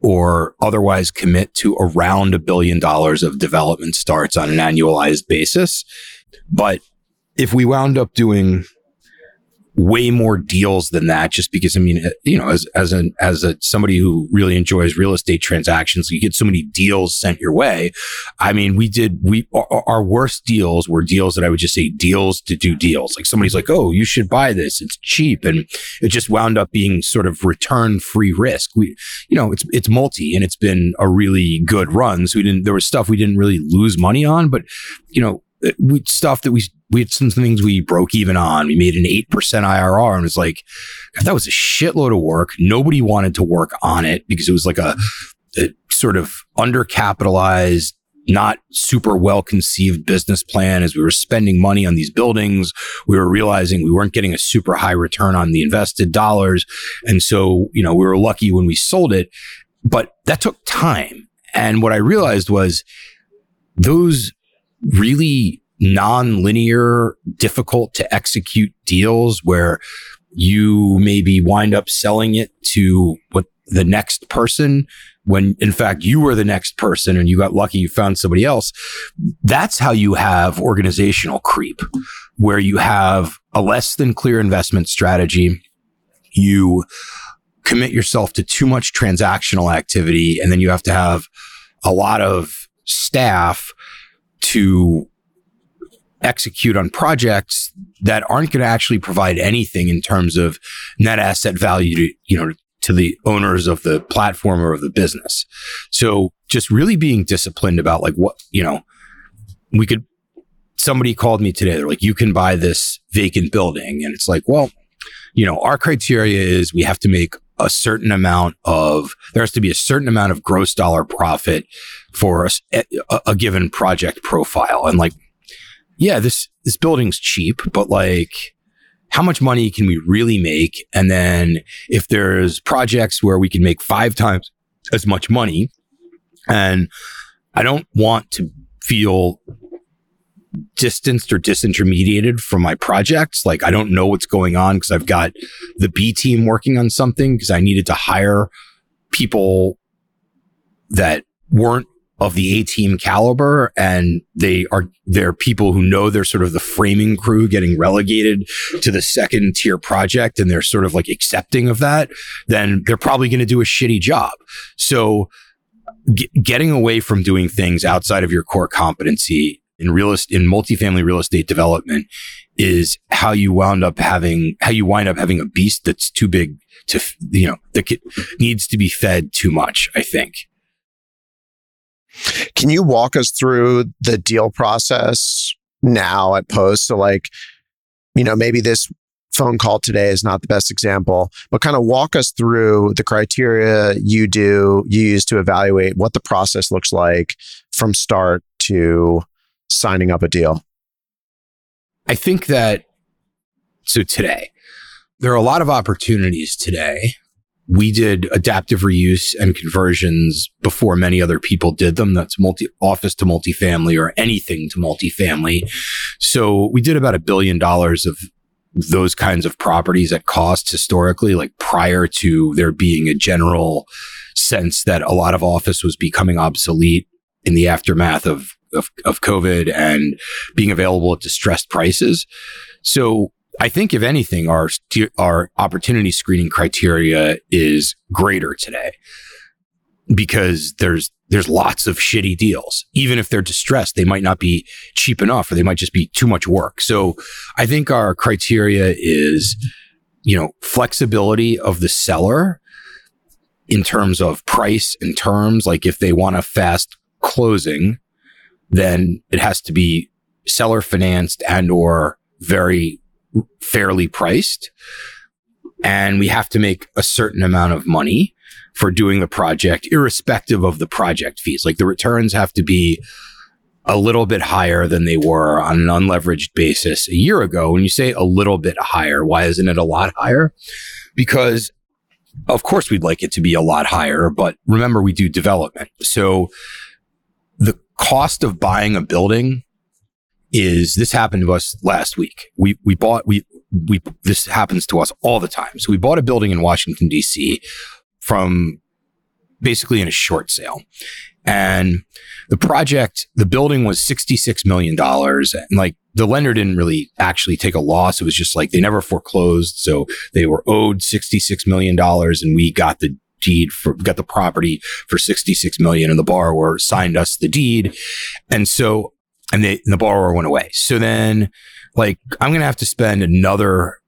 or otherwise commit to around a billion dollars of development starts on an annualized basis. But if we wound up doing way more deals than that just because I mean uh, you know as as an as a somebody who really enjoys real estate transactions you get so many deals sent your way. I mean we did we our, our worst deals were deals that I would just say deals to do deals. Like somebody's like oh you should buy this. It's cheap. And it just wound up being sort of return free risk. We you know it's it's multi and it's been a really good run. So we didn't there was stuff we didn't really lose money on but you know uh, we stuff that we we had some things we broke even on. We made an eight percent IRR, and it was like that was a shitload of work. Nobody wanted to work on it because it was like a, a sort of undercapitalized, not super well conceived business plan. As we were spending money on these buildings, we were realizing we weren't getting a super high return on the invested dollars, and so you know we were lucky when we sold it, but that took time. And what I realized was those really non-linear, difficult to execute deals where you maybe wind up selling it to what the next person when in fact you were the next person and you got lucky you found somebody else. That's how you have organizational creep where you have a less than clear investment strategy. You commit yourself to too much transactional activity and then you have to have a lot of staff to execute on projects that aren't going to actually provide anything in terms of net asset value to, you know, to the owners of the platform or of the business. So just really being disciplined about like what, you know, we could, somebody called me today. They're like, you can buy this vacant building. And it's like, well, you know, our criteria is we have to make a certain amount of there has to be a certain amount of gross dollar profit for a, a, a given project profile and like yeah this this building's cheap but like how much money can we really make and then if there's projects where we can make five times as much money and i don't want to feel distanced or disintermediated from my projects. Like I don't know what's going on because I've got the B team working on something because I needed to hire people that weren't of the A team caliber and they are they're people who know they're sort of the framing crew getting relegated to the second tier project and they're sort of like accepting of that, then they're probably going to do a shitty job. So g- getting away from doing things outside of your core competency in real estate, in multifamily real estate development is how you wound up having, how you wind up having a beast that's too big to, you know, that needs to be fed too much, I think. Can you walk us through the deal process now at Post? So, like, you know, maybe this phone call today is not the best example, but kind of walk us through the criteria you do, you use to evaluate what the process looks like from start to signing up a deal? I think that so today, there are a lot of opportunities today we did adaptive reuse and conversions before many other people did them. That's multi office to multifamily or anything to multifamily. So we did about a billion dollars of those kinds of properties at cost historically, like prior to there being a general sense that a lot of office was becoming obsolete in the aftermath of, of, of COVID and being available at distressed prices. So I think if anything, our, our opportunity screening criteria is greater today because there's, there's lots of shitty deals. Even if they're distressed, they might not be cheap enough or they might just be too much work. So I think our criteria is, you know, flexibility of the seller in terms of price and terms. Like if they want a fast closing, then it has to be seller financed and or very fairly priced. And we have to make a certain amount of money for doing the project, irrespective of the project fees. Like the returns have to be a little bit higher than they were on an unleveraged basis a year ago. When you say a little bit higher, why isn't it a lot higher? Because of course we'd like it to be a lot higher, but remember we do development. So the cost of buying a building is this happened to us last week. We we bought we we this happens to us all the time. So we bought a building in Washington D.C. from basically in a short sale. And the project, the building was $66 million. And like the lender didn't really actually take a loss. It was just like they never foreclosed. So they were owed $66 million and we got the deed for, got the property for 66 million and the borrower signed us the deed. And so and, they, and the borrower went away. So then, like, I'm going to have to spend another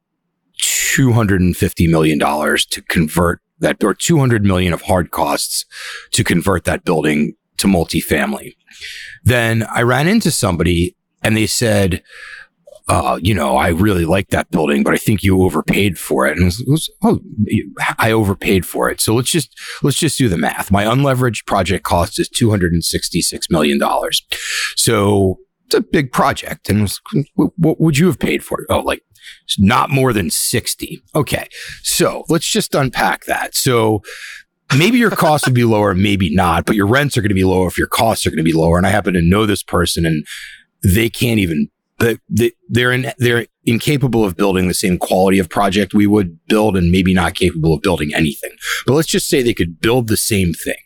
$250 million to convert that, or 200 million of hard costs to convert that building to multifamily. Then I ran into somebody and they said, uh, you know, I really like that building, but I think you overpaid for it. And it was, oh, I overpaid for it. So let's just, let's just do the math. My unleveraged project cost is $266 million. So it's a big project. And was, what would you have paid for it? Oh, like not more than 60. Okay. So let's just unpack that. So maybe your costs would be lower, maybe not, but your rents are going to be lower if your costs are going to be lower. And I happen to know this person and they can't even but they're in, they're incapable of building the same quality of project we would build and maybe not capable of building anything. But let's just say they could build the same thing.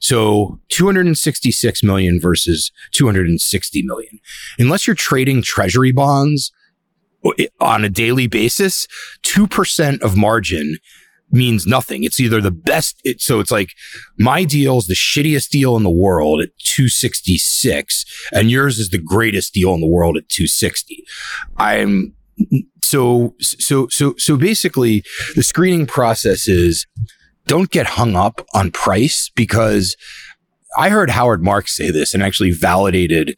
So 266 million versus 260 million. Unless you're trading treasury bonds on a daily basis, 2% of margin means nothing. It's either the best. It, so it's like my deal is the shittiest deal in the world at 266 and yours is the greatest deal in the world at 260. I'm so, so, so, so basically the screening process is don't get hung up on price because I heard Howard Marks say this and actually validated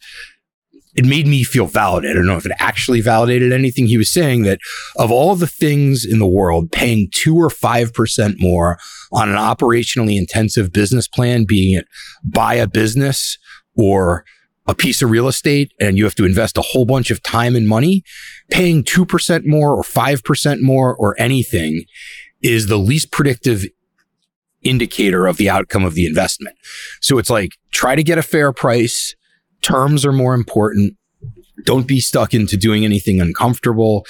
it made me feel validated. I don't know if it actually validated anything. He was saying that of all the things in the world, paying two or 5% more on an operationally intensive business plan, being it buy a business or a piece of real estate and you have to invest a whole bunch of time and money, paying 2% more or 5% more or anything is the least predictive indicator of the outcome of the investment. So it's like try to get a fair price terms are more important. Don't be stuck into doing anything uncomfortable,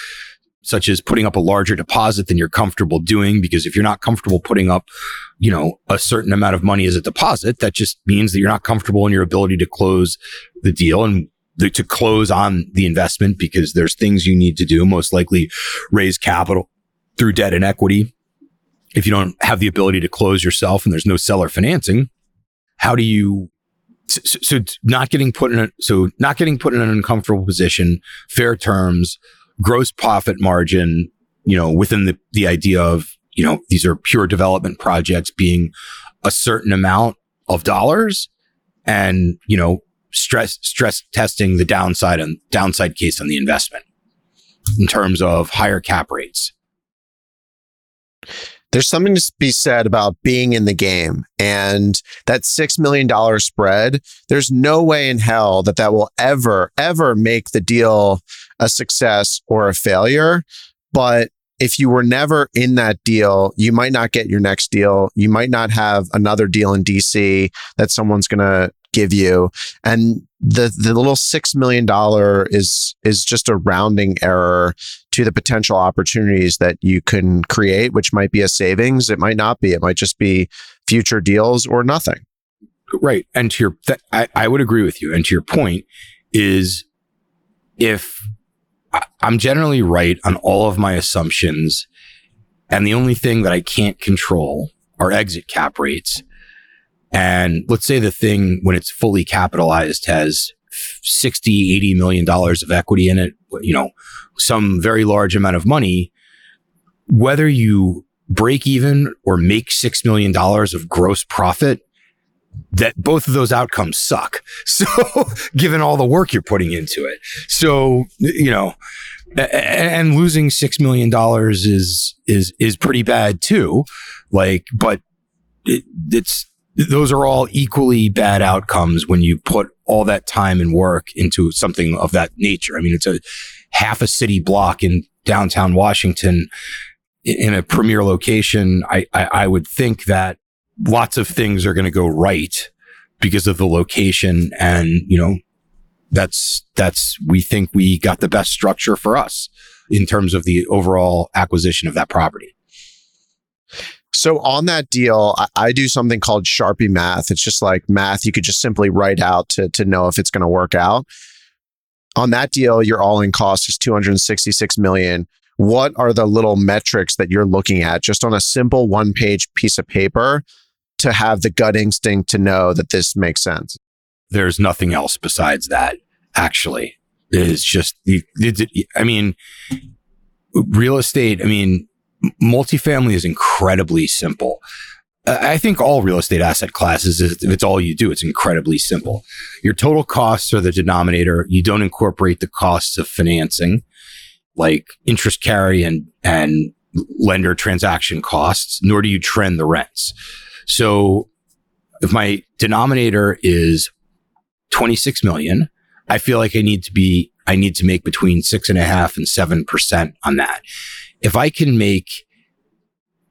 such as putting up a larger deposit than you're comfortable doing. Because if you're not comfortable putting up, you know, a certain amount of money as a deposit, that just means that you're not comfortable in your ability to close the deal and the, to close on the investment because there's things you need to do, most likely raise capital through debt and equity. If you don't have the ability to close yourself and there's no seller financing, how do you so, so, not getting put in a, so not getting put in an uncomfortable position, fair terms, gross profit margin, you know, within the, the idea of, you know, these are pure development projects being a certain amount of dollars and, you know, stress, stress testing the downside and downside case on the investment in terms of higher cap rates there's something to be said about being in the game and that $6 million spread. There's no way in hell that that will ever, ever make the deal a success or a failure. But if you were never in that deal, you might not get your next deal. You might not have another deal in DC that someone's going to give you. And the the little 6 million dollar is is just a rounding error to the potential opportunities that you can create, which might be a savings, it might not be. It might just be future deals or nothing. Right. And to your th- I, I would agree with you. And to your point is if I'm generally right on all of my assumptions. And the only thing that I can't control are exit cap rates. And let's say the thing, when it's fully capitalized, has 60, 80 million dollars of equity in it, you know, some very large amount of money. Whether you break even or make $6 million of gross profit, that both of those outcomes suck. So given all the work you're putting into it. So, you know, and losing six million dollars is is is pretty bad too. Like, but it, it's those are all equally bad outcomes when you put all that time and work into something of that nature. I mean, it's a half a city block in downtown Washington in a premier location. I, I, I would think that lots of things are going to go right because of the location and, you know, that's that's we think we got the best structure for us in terms of the overall acquisition of that property. So on that deal, I, I, do something called Sharpie math. It's just like math you could just simply write out to, to know if it's going to work out. On that deal, your all-in cost is 266 million. What are the little metrics that you're looking at just on a simple one-page piece of paper to have the gut instinct to know that this makes sense? there's nothing else besides that. Actually, it's just I mean, real estate. I mean, multifamily is incredibly simple. I think all real estate asset classes, if it's all you do, it's incredibly simple. Your total costs are the denominator. You don't incorporate the costs of financing, like interest carry and and lender transaction costs, nor do you trend the rents. So if my denominator is 26 million. I feel like I need to be, I need to make between six and a half and seven percent on that. If I can make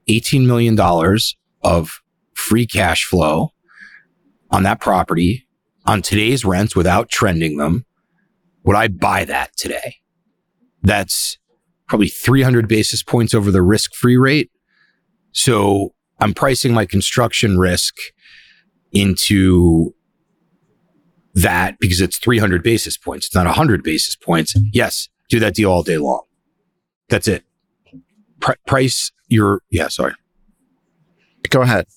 $18 million of free cash flow on that property on today's rents without trending them, would I buy that today? That's probably 300 basis points over the risk free rate. So I'm pricing my construction risk into that because it's 300 basis points. It's not 100 basis points. Yes, do that deal all day long. That's it. Pr- price your, yeah, sorry. Go ahead.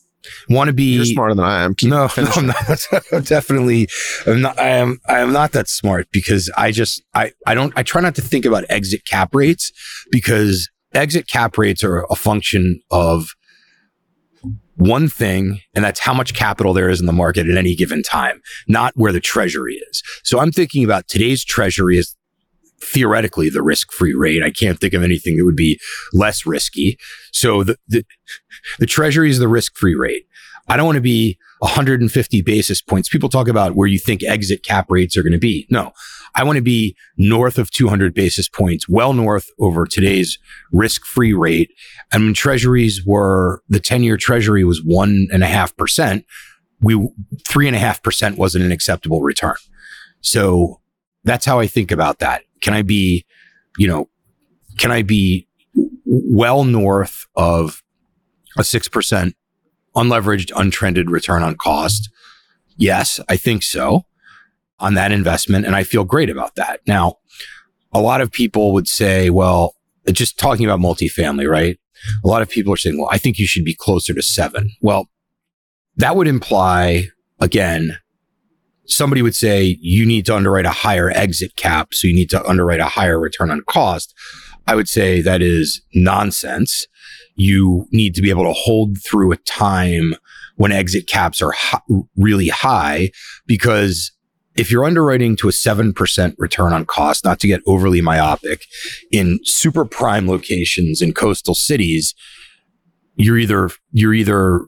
Want to be You're smarter than I am. Keep no, no, I'm not. I'm definitely, I'm not. I am. I am not that smart because I just, I, I don't. I try not to think about exit cap rates because exit cap rates are a function of one thing, and that's how much capital there is in the market at any given time, not where the treasury is. So I'm thinking about today's treasury as theoretically the risk free rate. I can't think of anything that would be less risky. So the, the, the treasury is the risk free rate. I don't want to be 150 basis points. People talk about where you think exit cap rates are going to be. No, I want to be north of 200 basis points, well north over today's risk free rate. I mean, treasuries were the 10 year treasury was one and a half percent. We three and a half percent wasn't an acceptable return. So that's how I think about that. Can I be, you know, can I be well north of a 6% unleveraged, untrended return on cost? Yes, I think so on that investment. And I feel great about that. Now, a lot of people would say, well, just talking about multifamily, right? A lot of people are saying, well, I think you should be closer to seven. Well, that would imply, again, somebody would say you need to underwrite a higher exit cap. So you need to underwrite a higher return on cost. I would say that is nonsense. You need to be able to hold through a time when exit caps are really high because if you're underwriting to a 7% return on cost, not to get overly myopic, in super prime locations in coastal cities, you're either, you're either,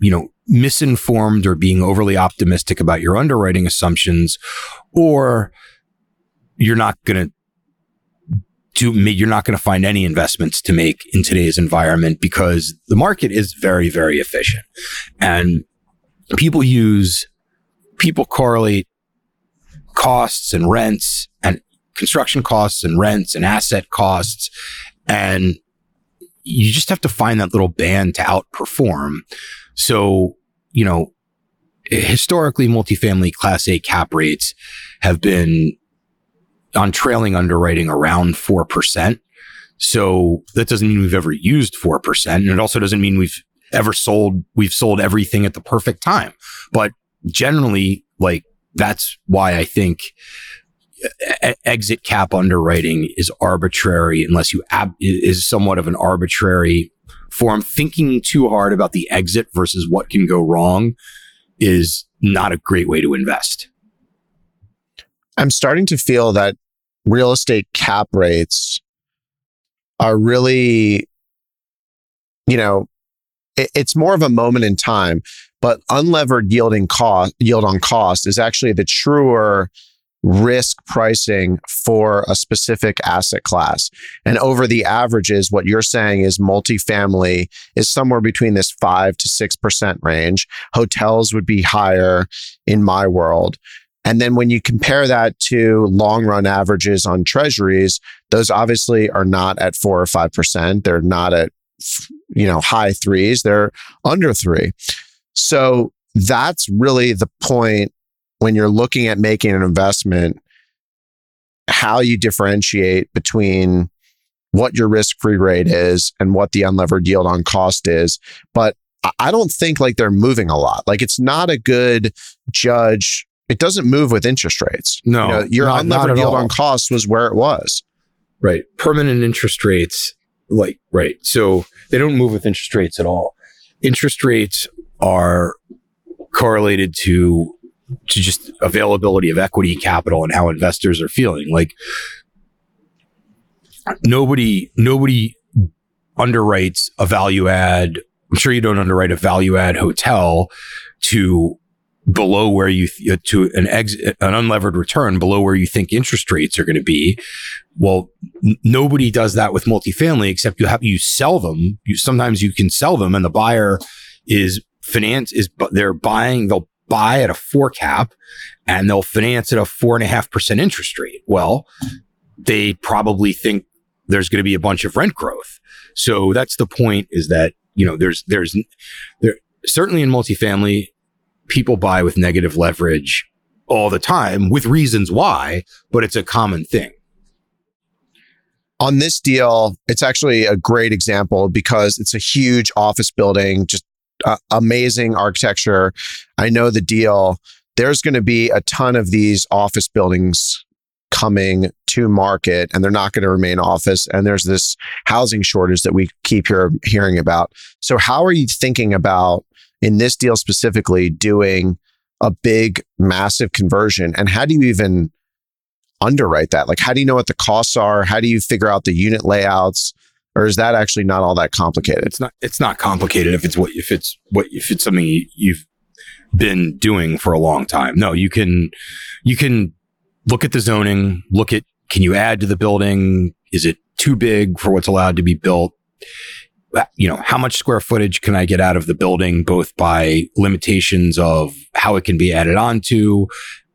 you know, misinformed or being overly optimistic about your underwriting assumptions, or you're not going to do you're not going to find any investments to make in today's environment because the market is very very efficient. And people use people correlate costs and rents and construction costs and rents and asset costs and you just have to find that little band to outperform so you know historically multifamily class A cap rates have been on trailing underwriting around 4%. So that doesn't mean we've ever used 4%. And it also doesn't mean we've ever sold, we've sold everything at the perfect time. But generally, like that's why I think exit cap underwriting is arbitrary unless you ab- is somewhat of an arbitrary form. Thinking too hard about the exit versus what can go wrong is not a great way to invest. I'm starting to feel that real estate cap rates are really, you know, it, it's more of a moment in time, but unlevered yielding cost, yield on cost is actually the truer risk pricing for a specific asset class. And over the averages, what you're saying is multifamily is somewhere between this five to 6% range. Hotels would be higher in my world. And then when you compare that to long run averages on treasuries, those obviously are not at four or 5%. They're not at, you know, high threes. They're under three. So that's really the point when you're looking at making an investment, how you differentiate between what your risk free rate is and what the unlevered yield on cost is. But I don't think like they're moving a lot. Like it's not a good judge it doesn't move with interest rates. No, you know, your not, unlevered not yield all. on cost was where it was. Right. Permanent interest rates, like, right. So they don't move with interest rates at all. Interest rates are correlated to, to just availability of equity capital and how investors are feeling. Like nobody, nobody underwrites a value add. I'm sure you don't underwrite a value add hotel to below where you th- to an exit an unlevered return below where you think interest rates are going to be well n- nobody does that with multifamily except you have you sell them you sometimes you can sell them and the buyer is finance is but they're buying they'll buy at a four cap and they'll finance at a four and a half percent interest rate well they probably think there's going to be a bunch of rent growth so that's the point is that you know there's there's there certainly in multifamily people buy with negative leverage all the time with reasons why, but it's a common thing. On this deal, it's actually a great example because it's a huge office building, just uh, amazing architecture. I know the deal. There's going to be a ton of these office buildings coming to market and they're not going to remain office and there's this housing shortage that we keep hear, hearing about so how are you thinking about in this deal specifically doing a big, massive conversion? And how do you even underwrite that? Like, how do you know what the costs are? How do you figure out the unit layouts? Or is that actually not all that complicated? It's not. It's not complicated if it's what if it's what if it's something you've been doing for a long time. No, you can you can look at the zoning. Look at can you add to the building? Is it too big for what's allowed to be built? Uh, you know, how much square footage can I get out of the building, both by limitations of how it can be added onto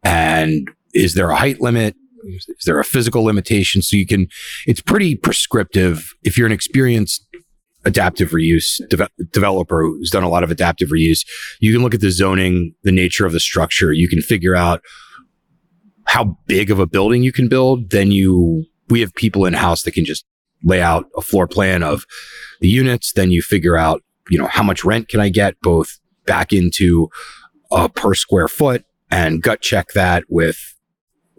and is there a height limit? Is there a physical limitation? So you can, it's pretty prescriptive. If you're an experienced adaptive reuse de- developer who's done a lot of adaptive reuse, you can look at the zoning, the nature of the structure. You can figure out how big of a building you can build. Then you, we have people in house that can just lay out a floor plan of the units. Then you figure out, you know, how much rent can I get both back into a per square foot and gut check that with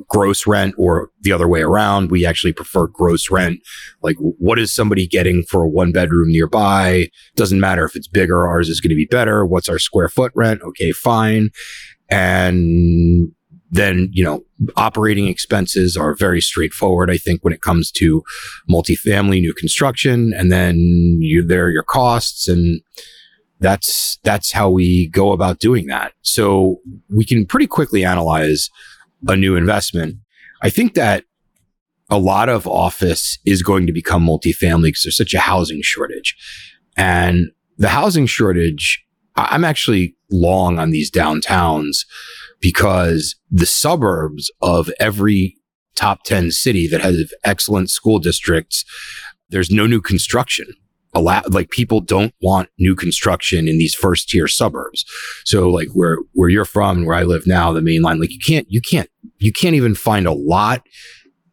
gross rent or the other way around. We actually prefer gross rent. Like, what is somebody getting for a one bedroom nearby? Doesn't matter if it's bigger, ours is going to be better. What's our square foot rent? Okay, fine. And then, you know, operating expenses are very straightforward. I think when it comes to multifamily new construction and then you, there are your costs and that's, that's how we go about doing that. So we can pretty quickly analyze a new investment. I think that a lot of office is going to become multifamily because there's such a housing shortage. And the housing shortage, I'm actually long on these downtowns because the suburbs of every top 10 city that has excellent school districts, there's no new construction. A lot, like people don't want new construction in these first tier suburbs. So like where, where you're from where I live now, the main line, like you can't, you can't, you can't even find a lot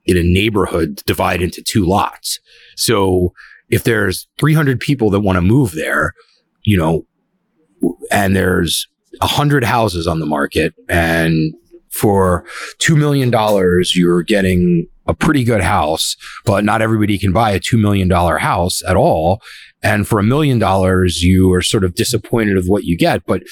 in a neighborhood divided into two lots. So if there's 300 people that want to move there, you know, and there's 100 houses on the market and for $2 million, you're getting a pretty good house, but not everybody can buy a $2 million house at all. And for a million dollars, you are sort of disappointed of what you get, but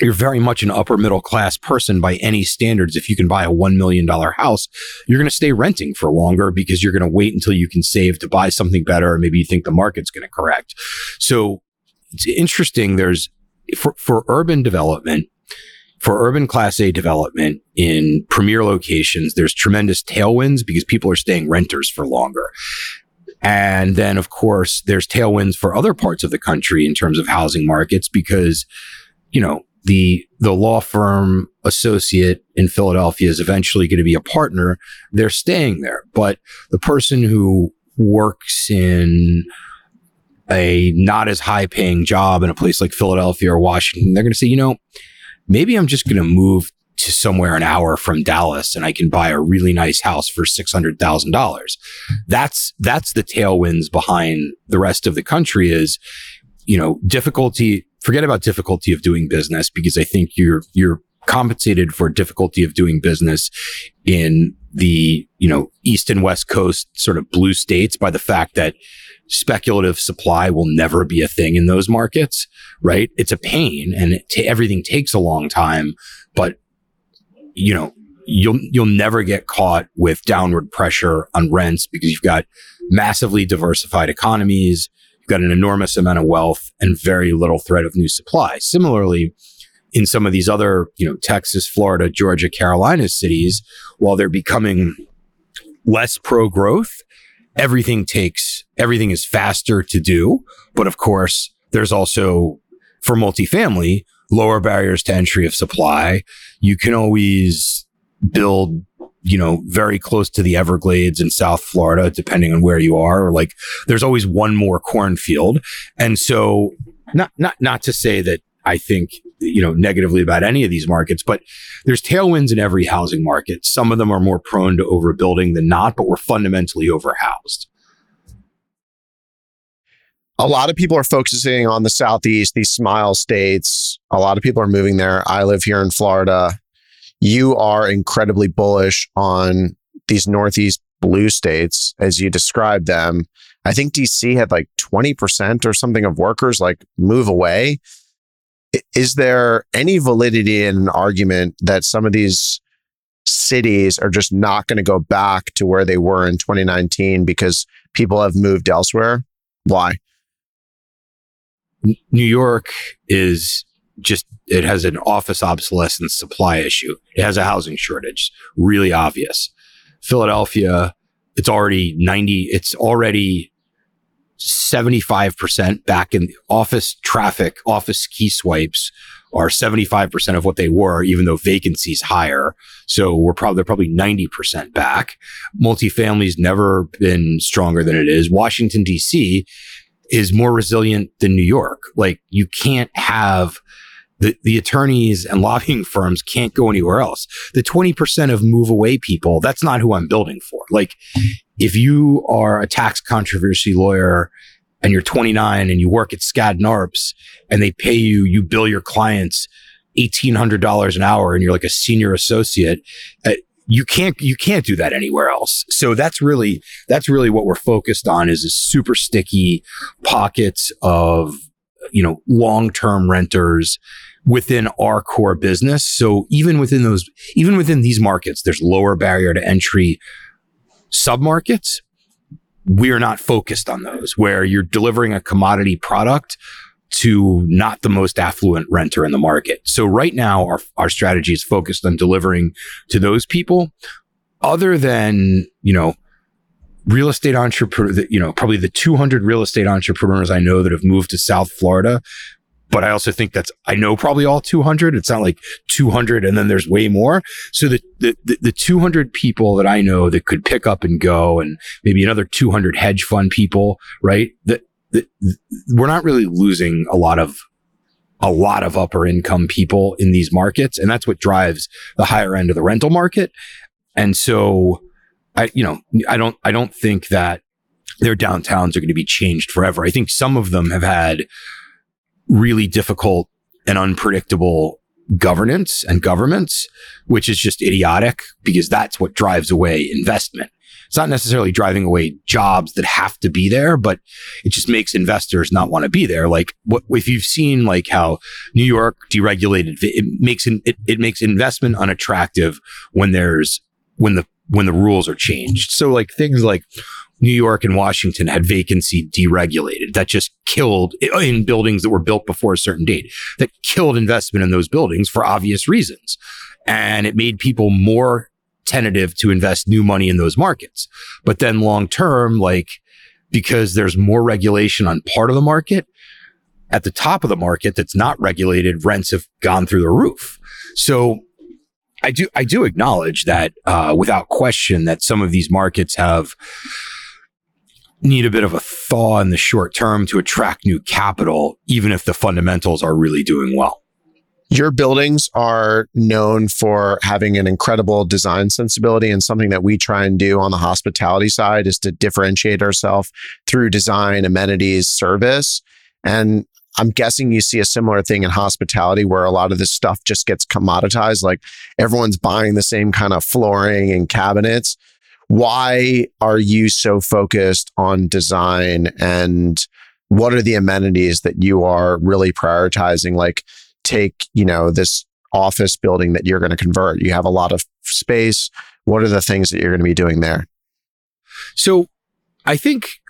you're very much an upper middle class person by any standards. If you can buy a $1 million house, you're going to stay renting for longer because you're going to wait until you can save to buy something better. Or maybe you think the market's going to correct. So it's interesting. There's for, for urban development, for urban class A development in premier locations, there's tremendous tailwinds because people are staying renters for longer. And then, of course, there's tailwinds for other parts of the country in terms of housing markets because, you know, the the law firm associate in Philadelphia is eventually going to be a partner. They're staying there, but the person who works in a not as high paying job in a place like Philadelphia or Washington, they're going to say, you know, maybe I'm just going to move to somewhere an hour from Dallas and I can buy a really nice house for $600,000. That's, that's the tailwinds behind the rest of the country is, you know, difficulty, forget about difficulty of doing business because I think you're, you're compensated for difficulty of doing business in the, you know, East and West Coast sort of blue states by the fact that speculative supply will never be a thing in those markets, right? It's a pain and t- everything takes a long time, but you know, you'll, you'll never get caught with downward pressure on rents because you've got massively diversified economies. You've got an enormous amount of wealth and very little threat of new supply. Similarly, in some of these other, you know, Texas, Florida, Georgia, Carolina cities, while they're becoming less pro growth, everything takes, everything is faster to do. But of course, there's also for multifamily, lower barriers to entry of supply. You can always build, you know, very close to the Everglades in South Florida, depending on where you are. Or like there's always one more cornfield. And so not, not, not to say that I think, you know, negatively about any of these markets, but there's tailwinds in every housing market. Some of them are more prone to overbuilding than not, but we're fundamentally overhoused. A lot of people are focusing on the Southeast, these smile states. A lot of people are moving there. I live here in Florida. You are incredibly bullish on these Northeast blue states as you described them. I think DC had like 20% or something of workers like move away is there any validity in an argument that some of these cities are just not going to go back to where they were in 2019 because people have moved elsewhere? Why? New York is just, it has an office obsolescence supply issue. It has a housing shortage, really obvious. Philadelphia, it's already 90, it's already 75% back in office traffic, office key swipes are 75% of what they were, even though vacancies higher. So we're probably, they're probably 90% back. Multifamily's never been stronger than it is. Washington DC is more resilient than New York. Like you can't have the, the attorneys and lobbying firms can't go anywhere else. The 20% of move away people, that's not who I'm building for. Like if you are a tax controversy lawyer and you're 29 and you work at Skadden Arps and they pay you, you bill your clients $1,800 an hour and you're like a senior associate, uh, you can't, you can't do that anywhere else. So that's really, that's really what we're focused on is a super sticky pockets of, you know, long-term renters within our core business. So even within those, even within these markets, there's lower barrier to entry submarkets, we are not focused on those where you're delivering a commodity product to not the most affluent renter in the market. So right now our, our strategy is focused on delivering to those people other than, you know, real estate entrepreneur, you know, probably the 200 real estate entrepreneurs I know that have moved to South Florida. But I also think that's, I know probably all 200. It's not like 200 and then there's way more. So the, the, the, the 200 people that I know that could pick up and go and maybe another 200 hedge fund people, right? That, that we're not really losing a lot of a lot of upper income people in these markets. And that's what drives the higher end of the rental market. And so I, you know, I don't, I don't think that their downtowns are going to be changed forever. I think some of them have had really difficult and unpredictable governance and governments, which is just idiotic because that's what drives away investment. It's not necessarily driving away jobs that have to be there, but it just makes investors not want to be there. Like what, if you've seen like how New York deregulated, it makes, it, it makes investment unattractive when there's, when the, when the rules are changed. So like things like New York and Washington had vacancy deregulated. That just killed in buildings that were built before a certain date. That killed investment in those buildings for obvious reasons. And it made people more tentative to invest new money in those markets. But then long term, like because there's more regulation on part of the market, at the top of the market that's not regulated, rents have gone through the roof. So I do I do acknowledge that uh, without question that some of these markets have need a bit of a thaw in the short term to attract new capital, even if the fundamentals are really doing well. Your buildings are known for having an incredible design sensibility and something that we try and do on the hospitality side is to differentiate ourselves through design, amenities, service. And I'm guessing you see a similar thing in hospitality where a lot of this stuff just gets commoditized. Like everyone's buying the same kind of flooring and cabinets. Why are you so focused on design and what are the amenities that you are really prioritizing? Like, take, you know, this office building that you're going to convert. You have a lot of space. What are the things that you're going to be doing there? So I think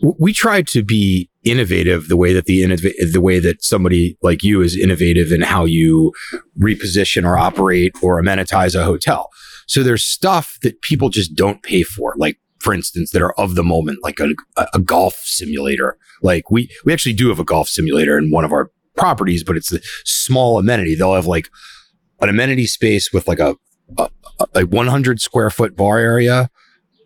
we try to be innovative the way that the innov- the way that somebody like you is innovative in how you reposition or operate or amenitize a hotel. So there's stuff that people just don't pay for, like for instance, that are of the moment, like a, a golf simulator. Like we we actually do have a golf simulator in one of our properties, but it's a small amenity. They'll have like an amenity space with like a, a, a 100 square foot bar area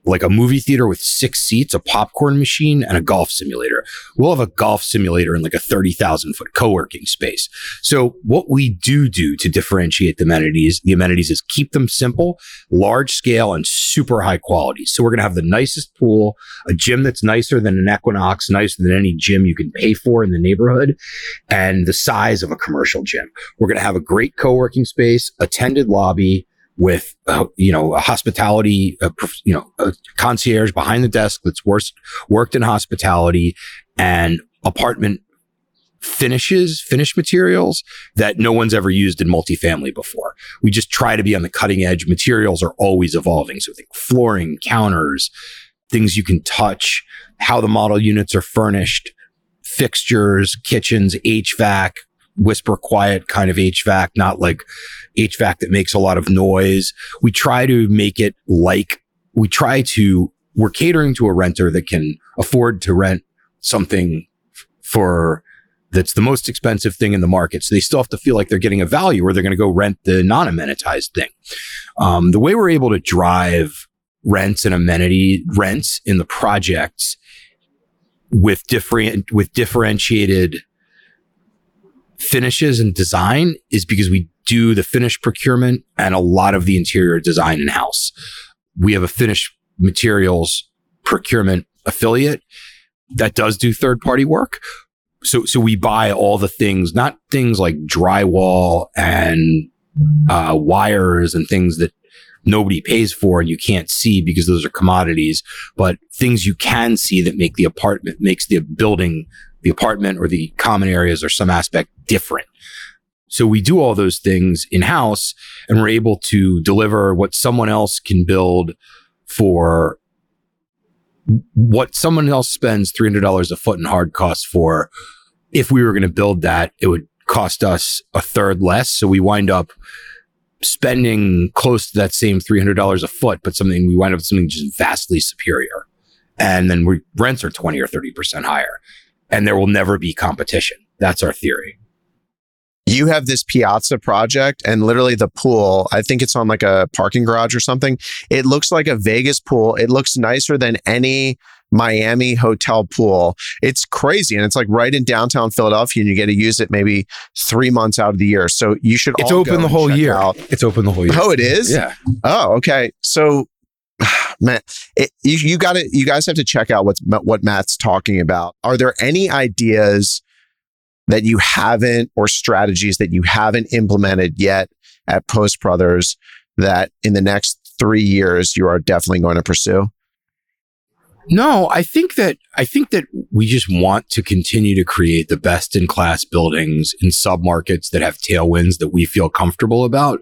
like a movie theater with six seats, a popcorn machine, and a golf simulator. We'll have a golf simulator in like a 30,000 foot co-working space. So what we do do to differentiate the amenities, the amenities is keep them simple, large scale, and super high quality. So we're going to have the nicest pool, a gym that's nicer than an Equinox, nicer than any gym you can pay for in the neighborhood, and the size of a commercial gym. We're going to have a great co-working space, attended lobby, with uh, you know a hospitality uh, you know a concierge behind the desk that's worst, worked in hospitality and apartment finishes finish materials that no one's ever used in multifamily before. We just try to be on the cutting edge. Materials are always evolving. So think flooring counters things you can touch how the model units are furnished fixtures kitchens hvac whisper quiet kind of hvac not like HVAC that makes a lot of noise. We try to make it like we try to, we're catering to a renter that can afford to rent something for that's the most expensive thing in the market. So they still have to feel like they're getting a value or they're going to go rent the non amenitized thing. Um, the way we're able to drive rents and amenity rents in the projects with different, with differentiated finishes and design is because we do the finish procurement and a lot of the interior design in house. We have a finished materials procurement affiliate that does do third party work. So, so we buy all the things, not things like drywall and uh, wires and things that nobody pays for and you can't see because those are commodities, but things you can see that make the apartment, makes the building, the apartment or the common areas or some aspect different. So we do all those things in house and we're able to deliver what someone else can build for what someone else spends $300 a foot in hard costs for. If we were going to build that, it would cost us a third less. So we wind up spending close to that same $300 a foot, but something we wind up with something just vastly superior. and then we, rents are 20 or 30% higher and there will never be competition. That's our theory. You have this piazza project and literally the pool, I think it's on like a parking garage or something. It looks like a Vegas pool. It looks nicer than any Miami hotel pool. It's crazy. And it's like right in downtown Philadelphia and you get to use it maybe three months out of the year. So you should It's open the whole year. Out. It's open the whole year. Oh, it is? Yeah. Oh, okay. So man, it, you, you got to, you guys have to check out what's, what Matt's talking about. Are there any ideas that you haven't or strategies that you haven't implemented yet at Post Brothers that in the next three years you are definitely going to pursue? No, I think that I think that we just want to continue to create the best in class buildings in submarkets that have tailwinds that we feel comfortable about.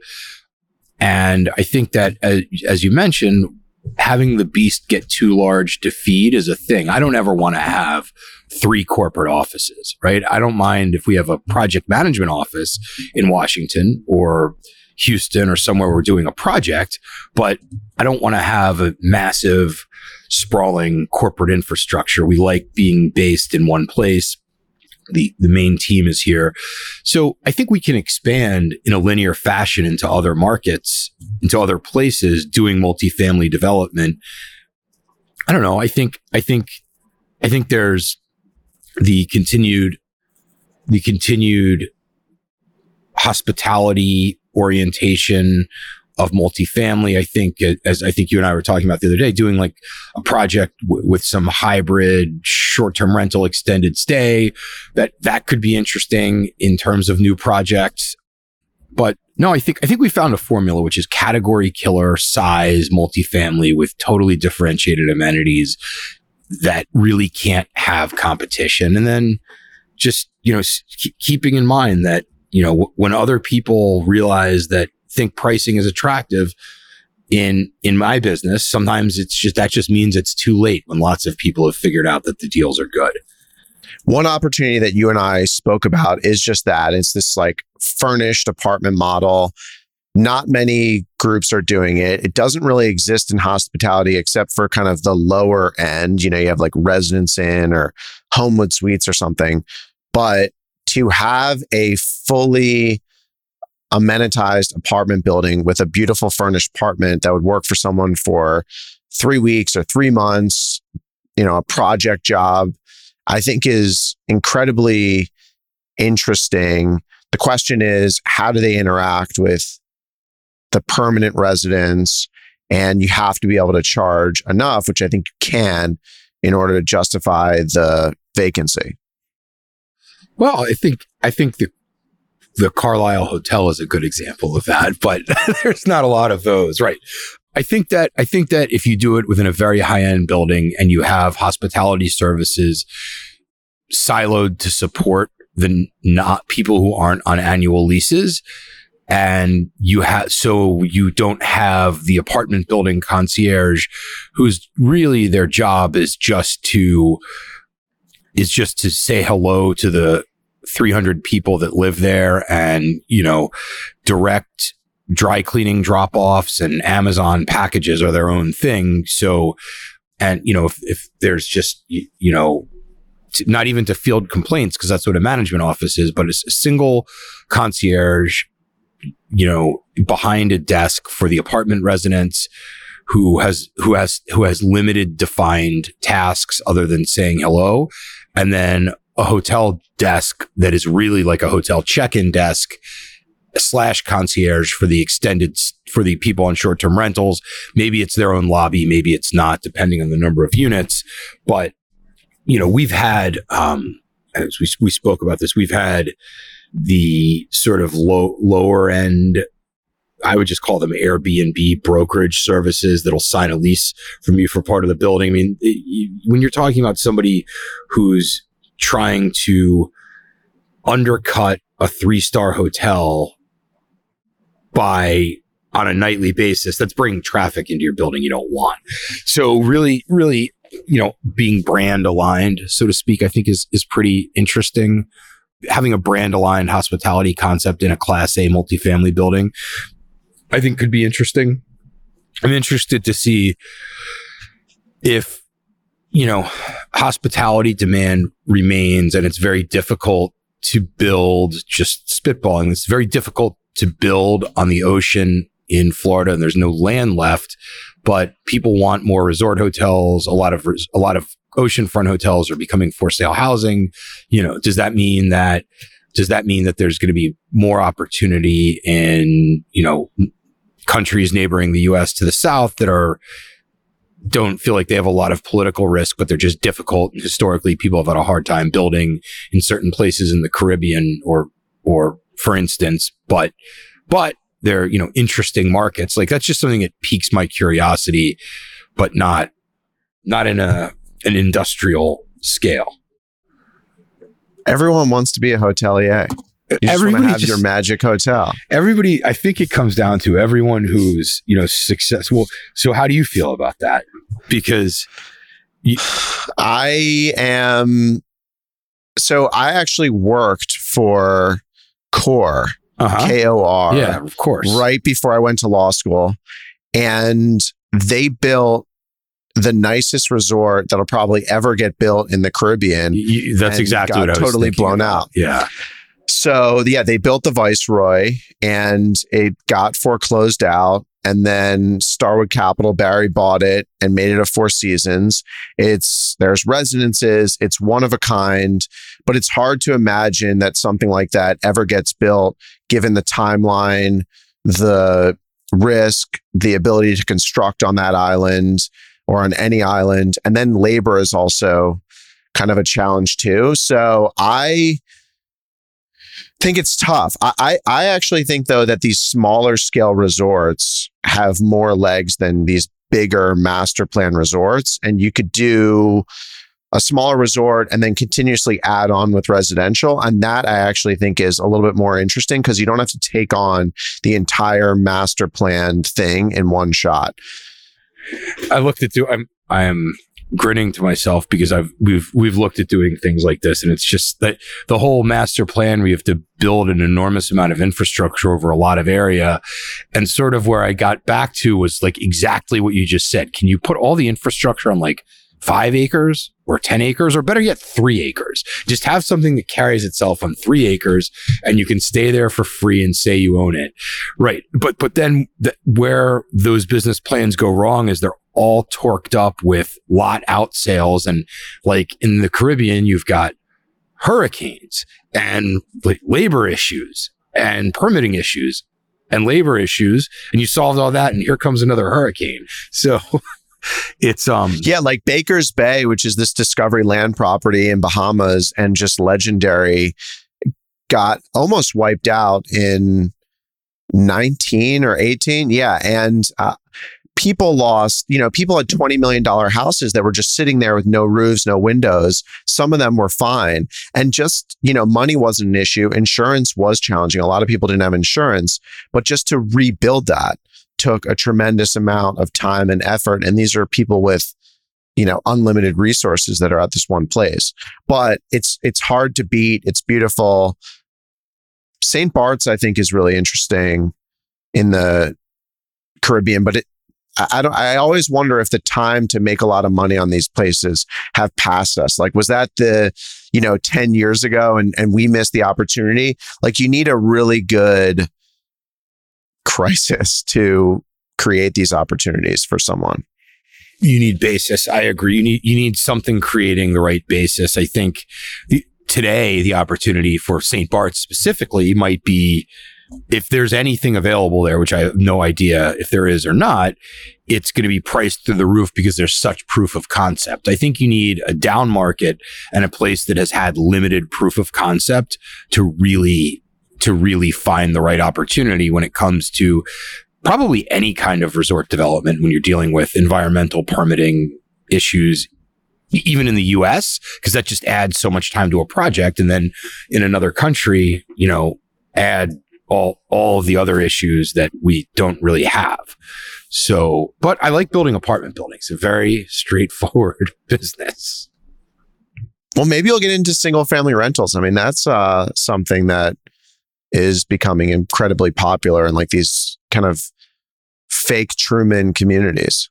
And I think that as, as you mentioned, having the beast get too large to feed is a thing. I don't ever want to have three corporate offices, right? I don't mind if we have a project management office in Washington or Houston or somewhere we're doing a project, but I don't want to have a massive sprawling corporate infrastructure. We like being based in one place. The, the main team is here. So I think we can expand in a linear fashion into other markets, into other places doing multifamily development. I don't know. I think, I think, I think there's the continued, the continued hospitality orientation of multifamily. I think, as I think you and I were talking about the other day, doing like a project w- with some hybrid short-term rental extended stay that that could be interesting in terms of new projects. But no, I think I think we found a formula which is category killer size multifamily with totally differentiated amenities that really can't have competition. And then just you know keeping in mind that you know when other people realize that think pricing is attractive in in my business sometimes it's just that just means it's too late when lots of people have figured out that the deals are good one opportunity that you and I spoke about is just that it's this like furnished apartment model not many groups are doing it. It doesn't really exist in hospitality except for kind of the lower end. You know, you have like Residence Inn or Homewood Suites or something. But to have a fully amenitized apartment building with a beautiful furnished apartment that would work for someone for three weeks or three months, you know, a project job, I think is incredibly interesting. The question is, how do they interact with the permanent residents? And you have to be able to charge enough, which I think you can, in order to justify the vacancy. Well, I think I think the the Carlyle Hotel is a good example of that, but there's not a lot of those, right? I think that I think that if you do it within a very high end building and you have hospitality services siloed to support the not people who aren't on annual leases, and you have so you don't have the apartment building concierge who's really their job is just to is just to say hello to the 300 people that live there and, you know, direct dry cleaning drop offs and Amazon packages are their own thing. So, and, you know, if, if there's just, you, you know, not even to field complaints because that's what a management office is, but it's a single concierge, you know, behind a desk for the apartment residents who has who has who has limited defined tasks other than saying hello and then a hotel desk that is really like a hotel check-in desk slash concierge for the extended for the people on short-term rentals. Maybe it's their own lobby, maybe it's not, depending on the number of units. But you know, we've had um, as we we spoke about this, we've had the sort of low lower end I would just call them Airbnb brokerage services that'll sign a lease from you for part of the building. I mean, it, when you're talking about somebody who's trying to undercut a three star hotel by on a nightly basis that's bringing traffic into your building you don't want. So really really you know being brand aligned so to speak i think is is pretty interesting. Having a brand aligned hospitality concept in a class a multifamily building i think could be interesting. I'm interested to see if you know, hospitality demand remains and it's very difficult to build just spitballing. It's very difficult to build on the ocean in Florida and there's no land left, but people want more resort hotels. A lot of, a lot of oceanfront hotels are becoming for sale housing. You know, does that mean that, does that mean that there's going to be more opportunity in, you know, countries neighboring the US to the south that are don't feel like they have a lot of political risk, but they're just difficult. Historically, people have had a hard time building in certain places in the Caribbean or, or for instance, but, but they're, you know, interesting markets. Like that's just something that piques my curiosity, but not, not in a, an industrial scale. Everyone wants to be a hotelier. You just to have just, your magic hotel. Everybody, I think it comes down to everyone who's you know successful. So, how do you feel about that? Because you, I am. So, I actually worked for Kor uh-huh. K O R. Yeah, of course. Right before I went to law school, and they built the nicest resort that'll probably ever get built in the Caribbean. You, that's exactly what I was totally blown about. out. Yeah. So yeah, they built the Viceroy and it got foreclosed out. And then Starwood Capital, Barry bought it and made it a Four Seasons. It's there's residences, it's one of a kind, but it's hard to imagine that something like that ever gets built given the timeline, the risk, the ability to construct on that island or on any island. And then labor is also kind of a challenge too. So I think it's tough. I, I, I actually think though that these smaller scale resorts have more legs than these bigger master plan resorts, and you could do a smaller resort and then continuously add on with residential. And that I actually think is a little bit more interesting because you don't have to take on the entire master plan thing in one shot. I looked at do I'm I am grinning to myself because I've we've we've looked at doing things like this and it's just that the whole master plan we have to build an enormous amount of infrastructure over a lot of area. And sort of where I got back to was like exactly what you just said. Can you put all the infrastructure on like 5 acres or 10 acres or better yet 3 acres? Just have something that carries itself on 3 acres and you can stay there for free and say you own it. Right. But but then the, where those business plans go wrong is they're all torqued up with lot out sales. And like in the Caribbean, you've got hurricanes and like labor issues and permitting issues and labor issues. And you solved all that. And here comes another hurricane. So it's um yeah like baker's bay which is this discovery land property in bahamas and just legendary got almost wiped out in 19 or 18 yeah and uh, people lost, you know, people had $20 million houses that were just sitting there with no roofs, no windows. Some of them were fine. And just, you know, money wasn't an issue. Insurance was challenging. A lot of people didn't have insurance, but just to rebuild that took a tremendous amount of time and effort. And these are people with, you know, unlimited resources that are at this one place. But it's, it's hard to beat. It's beautiful. St. Bart's, I think, is really interesting in the Caribbean, but it, I don't. I always wonder if the time to make a lot of money on these places have passed us. Like, was that the, you know, ten years ago, and and we missed the opportunity? Like, you need a really good crisis to create these opportunities for someone. You need basis. I agree. You need you need something creating the right basis. I think the, today the opportunity for St. Bart's specifically might be if there's anything available there, which I have no idea if there is or not, it's going to be priced through the roof because there's such proof of concept. I think you need a down market and a place that has had limited proof of concept to really, to really find the right opportunity when it comes to probably any kind of resort development when you're dealing with environmental permitting issues even in the US, because that just adds so much time to a project. And then in another country, you know, add all all of the other issues that we don't really have. So, but I like building apartment buildings. A very straightforward business. Well, maybe you'll get into single family rentals. I mean, that's uh, something that is becoming incredibly popular in like these kind of fake Truman communities.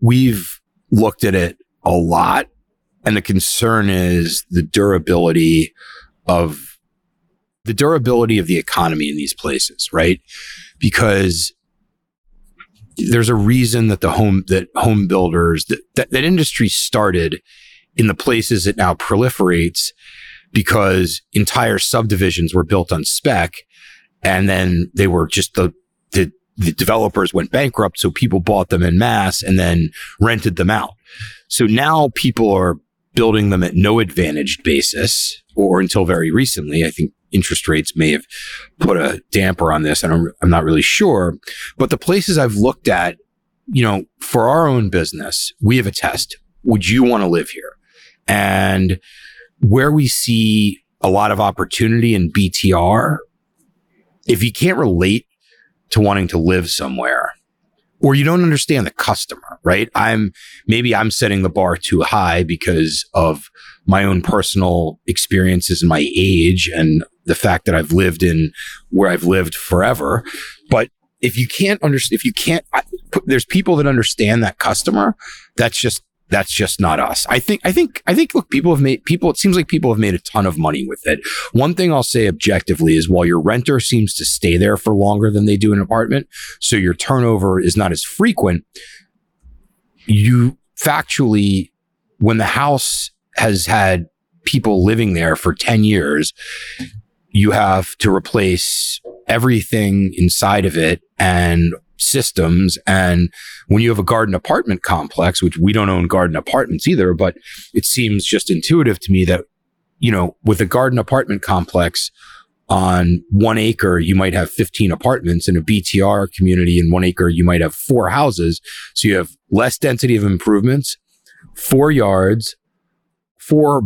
We've looked at it a lot. And the concern is the durability of the durability of the economy in these places, right? Because there's a reason that the home that home builders that, that, that industry started in the places it now proliferates because entire subdivisions were built on spec and then they were just the the the developers went bankrupt so people bought them in mass and then rented them out so now people are building them at no advantaged basis or until very recently i think interest rates may have put a damper on this. I'm, I'm not really sure. But the places I've looked at, you know, for our own business, we have a test. Would you want to live here? And where we see a lot of opportunity in BTR, if you can't relate to wanting to live somewhere, or you don't understand the customer, right? I'm maybe I'm setting the bar too high because of my own personal experiences and my age and the fact that I've lived in where I've lived forever. But if you can't understand, if you can't, I, there's people that understand that customer. That's just that's just not us. I think, I think, I think, look, people have made, people, it seems like people have made a ton of money with it. One thing I'll say objectively is while your renter seems to stay there for longer than they do an apartment, so your turnover is not as frequent, you factually, when the house has had people living there for 10 years, you have to replace everything inside of it and systems. And when you have a garden apartment complex, which we don't own garden apartments either, but it seems just intuitive to me that, you know, with a garden apartment complex on one acre, you might have 15 apartments in a BTR community in one acre, you might have four houses. So you have less density of improvements, four yards, four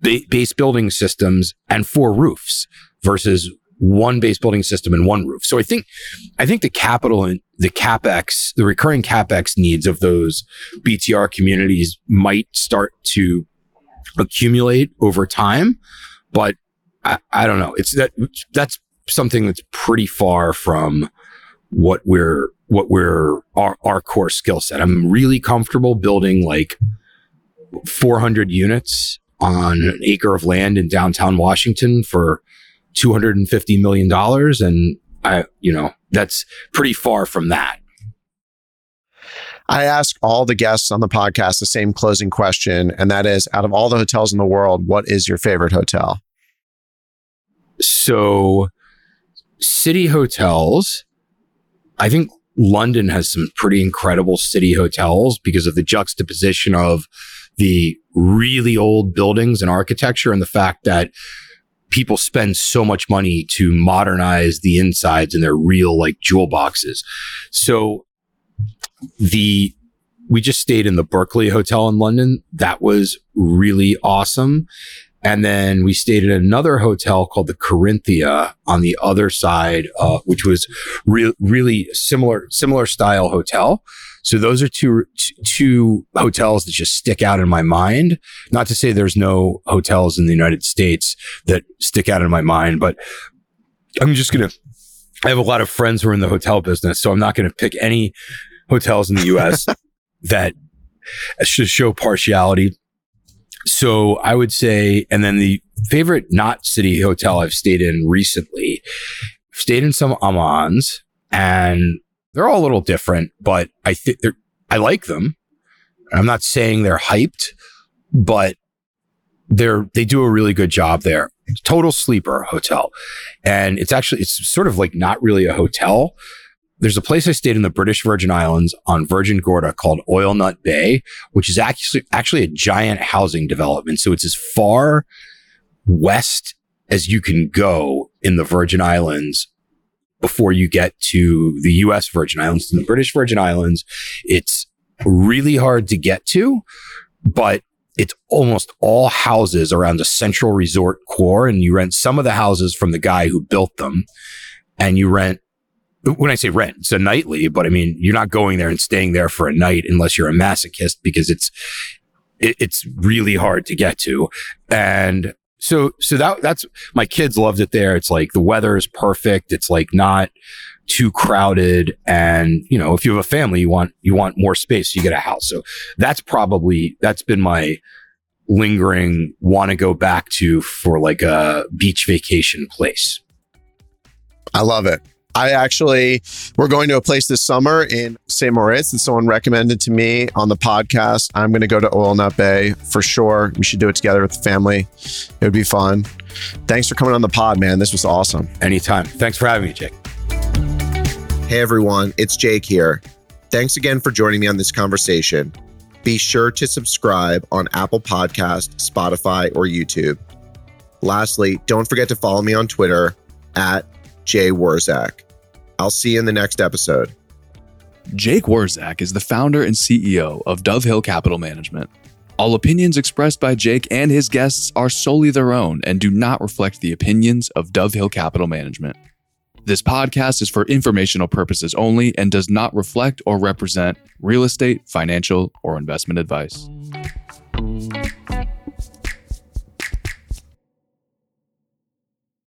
ba- base building systems and four roofs versus one base building system and one roof. So I think, I think the capital and the capex, the recurring capex needs of those BTR communities might start to accumulate over time, but I, I don't know. It's that that's something that's pretty far from what we're what we're our, our core skill set. I'm really comfortable building like 400 units on an acre of land in downtown Washington for 250 million dollars and I you know that's pretty far from that. I ask all the guests on the podcast the same closing question and that is out of all the hotels in the world what is your favorite hotel? So city hotels I think London has some pretty incredible city hotels because of the juxtaposition of the really old buildings and architecture and the fact that people spend so much money to modernize the insides and they're real like jewel boxes. So the we just stayed in the Berkeley Hotel in London. That was really awesome. And then we stayed in another hotel called the Corinthia on the other side, uh, which was re- really similar, similar style hotel. So those are two, two hotels that just stick out in my mind. Not to say there's no hotels in the United States that stick out in my mind, but I'm just going to, I have a lot of friends who are in the hotel business. So I'm not going to pick any hotels in the US that should show partiality. So I would say, and then the favorite not city hotel I've stayed in recently, stayed in some Amans and they're all a little different, but I think they're, I like them. I'm not saying they're hyped, but they're, they do a really good job there. Total sleeper hotel. And it's actually, it's sort of like not really a hotel. There's a place I stayed in the British Virgin Islands on Virgin Gorda called Oil Nut Bay, which is actually, actually a giant housing development. So it's as far west as you can go in the Virgin Islands before you get to the US Virgin Islands and the British Virgin Islands. It's really hard to get to, but it's almost all houses around a central resort core. And you rent some of the houses from the guy who built them and you rent when I say rent, it's a nightly, but I mean, you're not going there and staying there for a night unless you're a masochist because it's, it, it's really hard to get to. And so, so that, that's, my kids loved it there. It's like the weather is perfect. It's like not too crowded and you know if you have a family you want you want more space you get a house so that's probably that's been my lingering want to go back to for like a beach vacation place I love it. I actually, we're going to a place this summer in St. Moritz that someone recommended to me on the podcast. I'm going to go to Oil Nut Bay for sure. We should do it together with the family. It would be fun. Thanks for coming on the pod, man. This was awesome. anytime thanks for having me jake Hey everyone, it's Jake here. Thanks again for joining me on this conversation. Be sure to subscribe on Apple Podcast, Spotify, or YouTube. Lastly, don't forget to follow me on Twitter at Jay Wurzak. I'll see you in the next episode. Jake Wurzak is the founder and CEO of DoveHill Capital Management. All opinions expressed by Jake and his guests are solely their own and do not reflect the opinions of DoveHill Capital Management. This podcast is for informational purposes only and does not reflect or represent real estate, financial, or investment advice.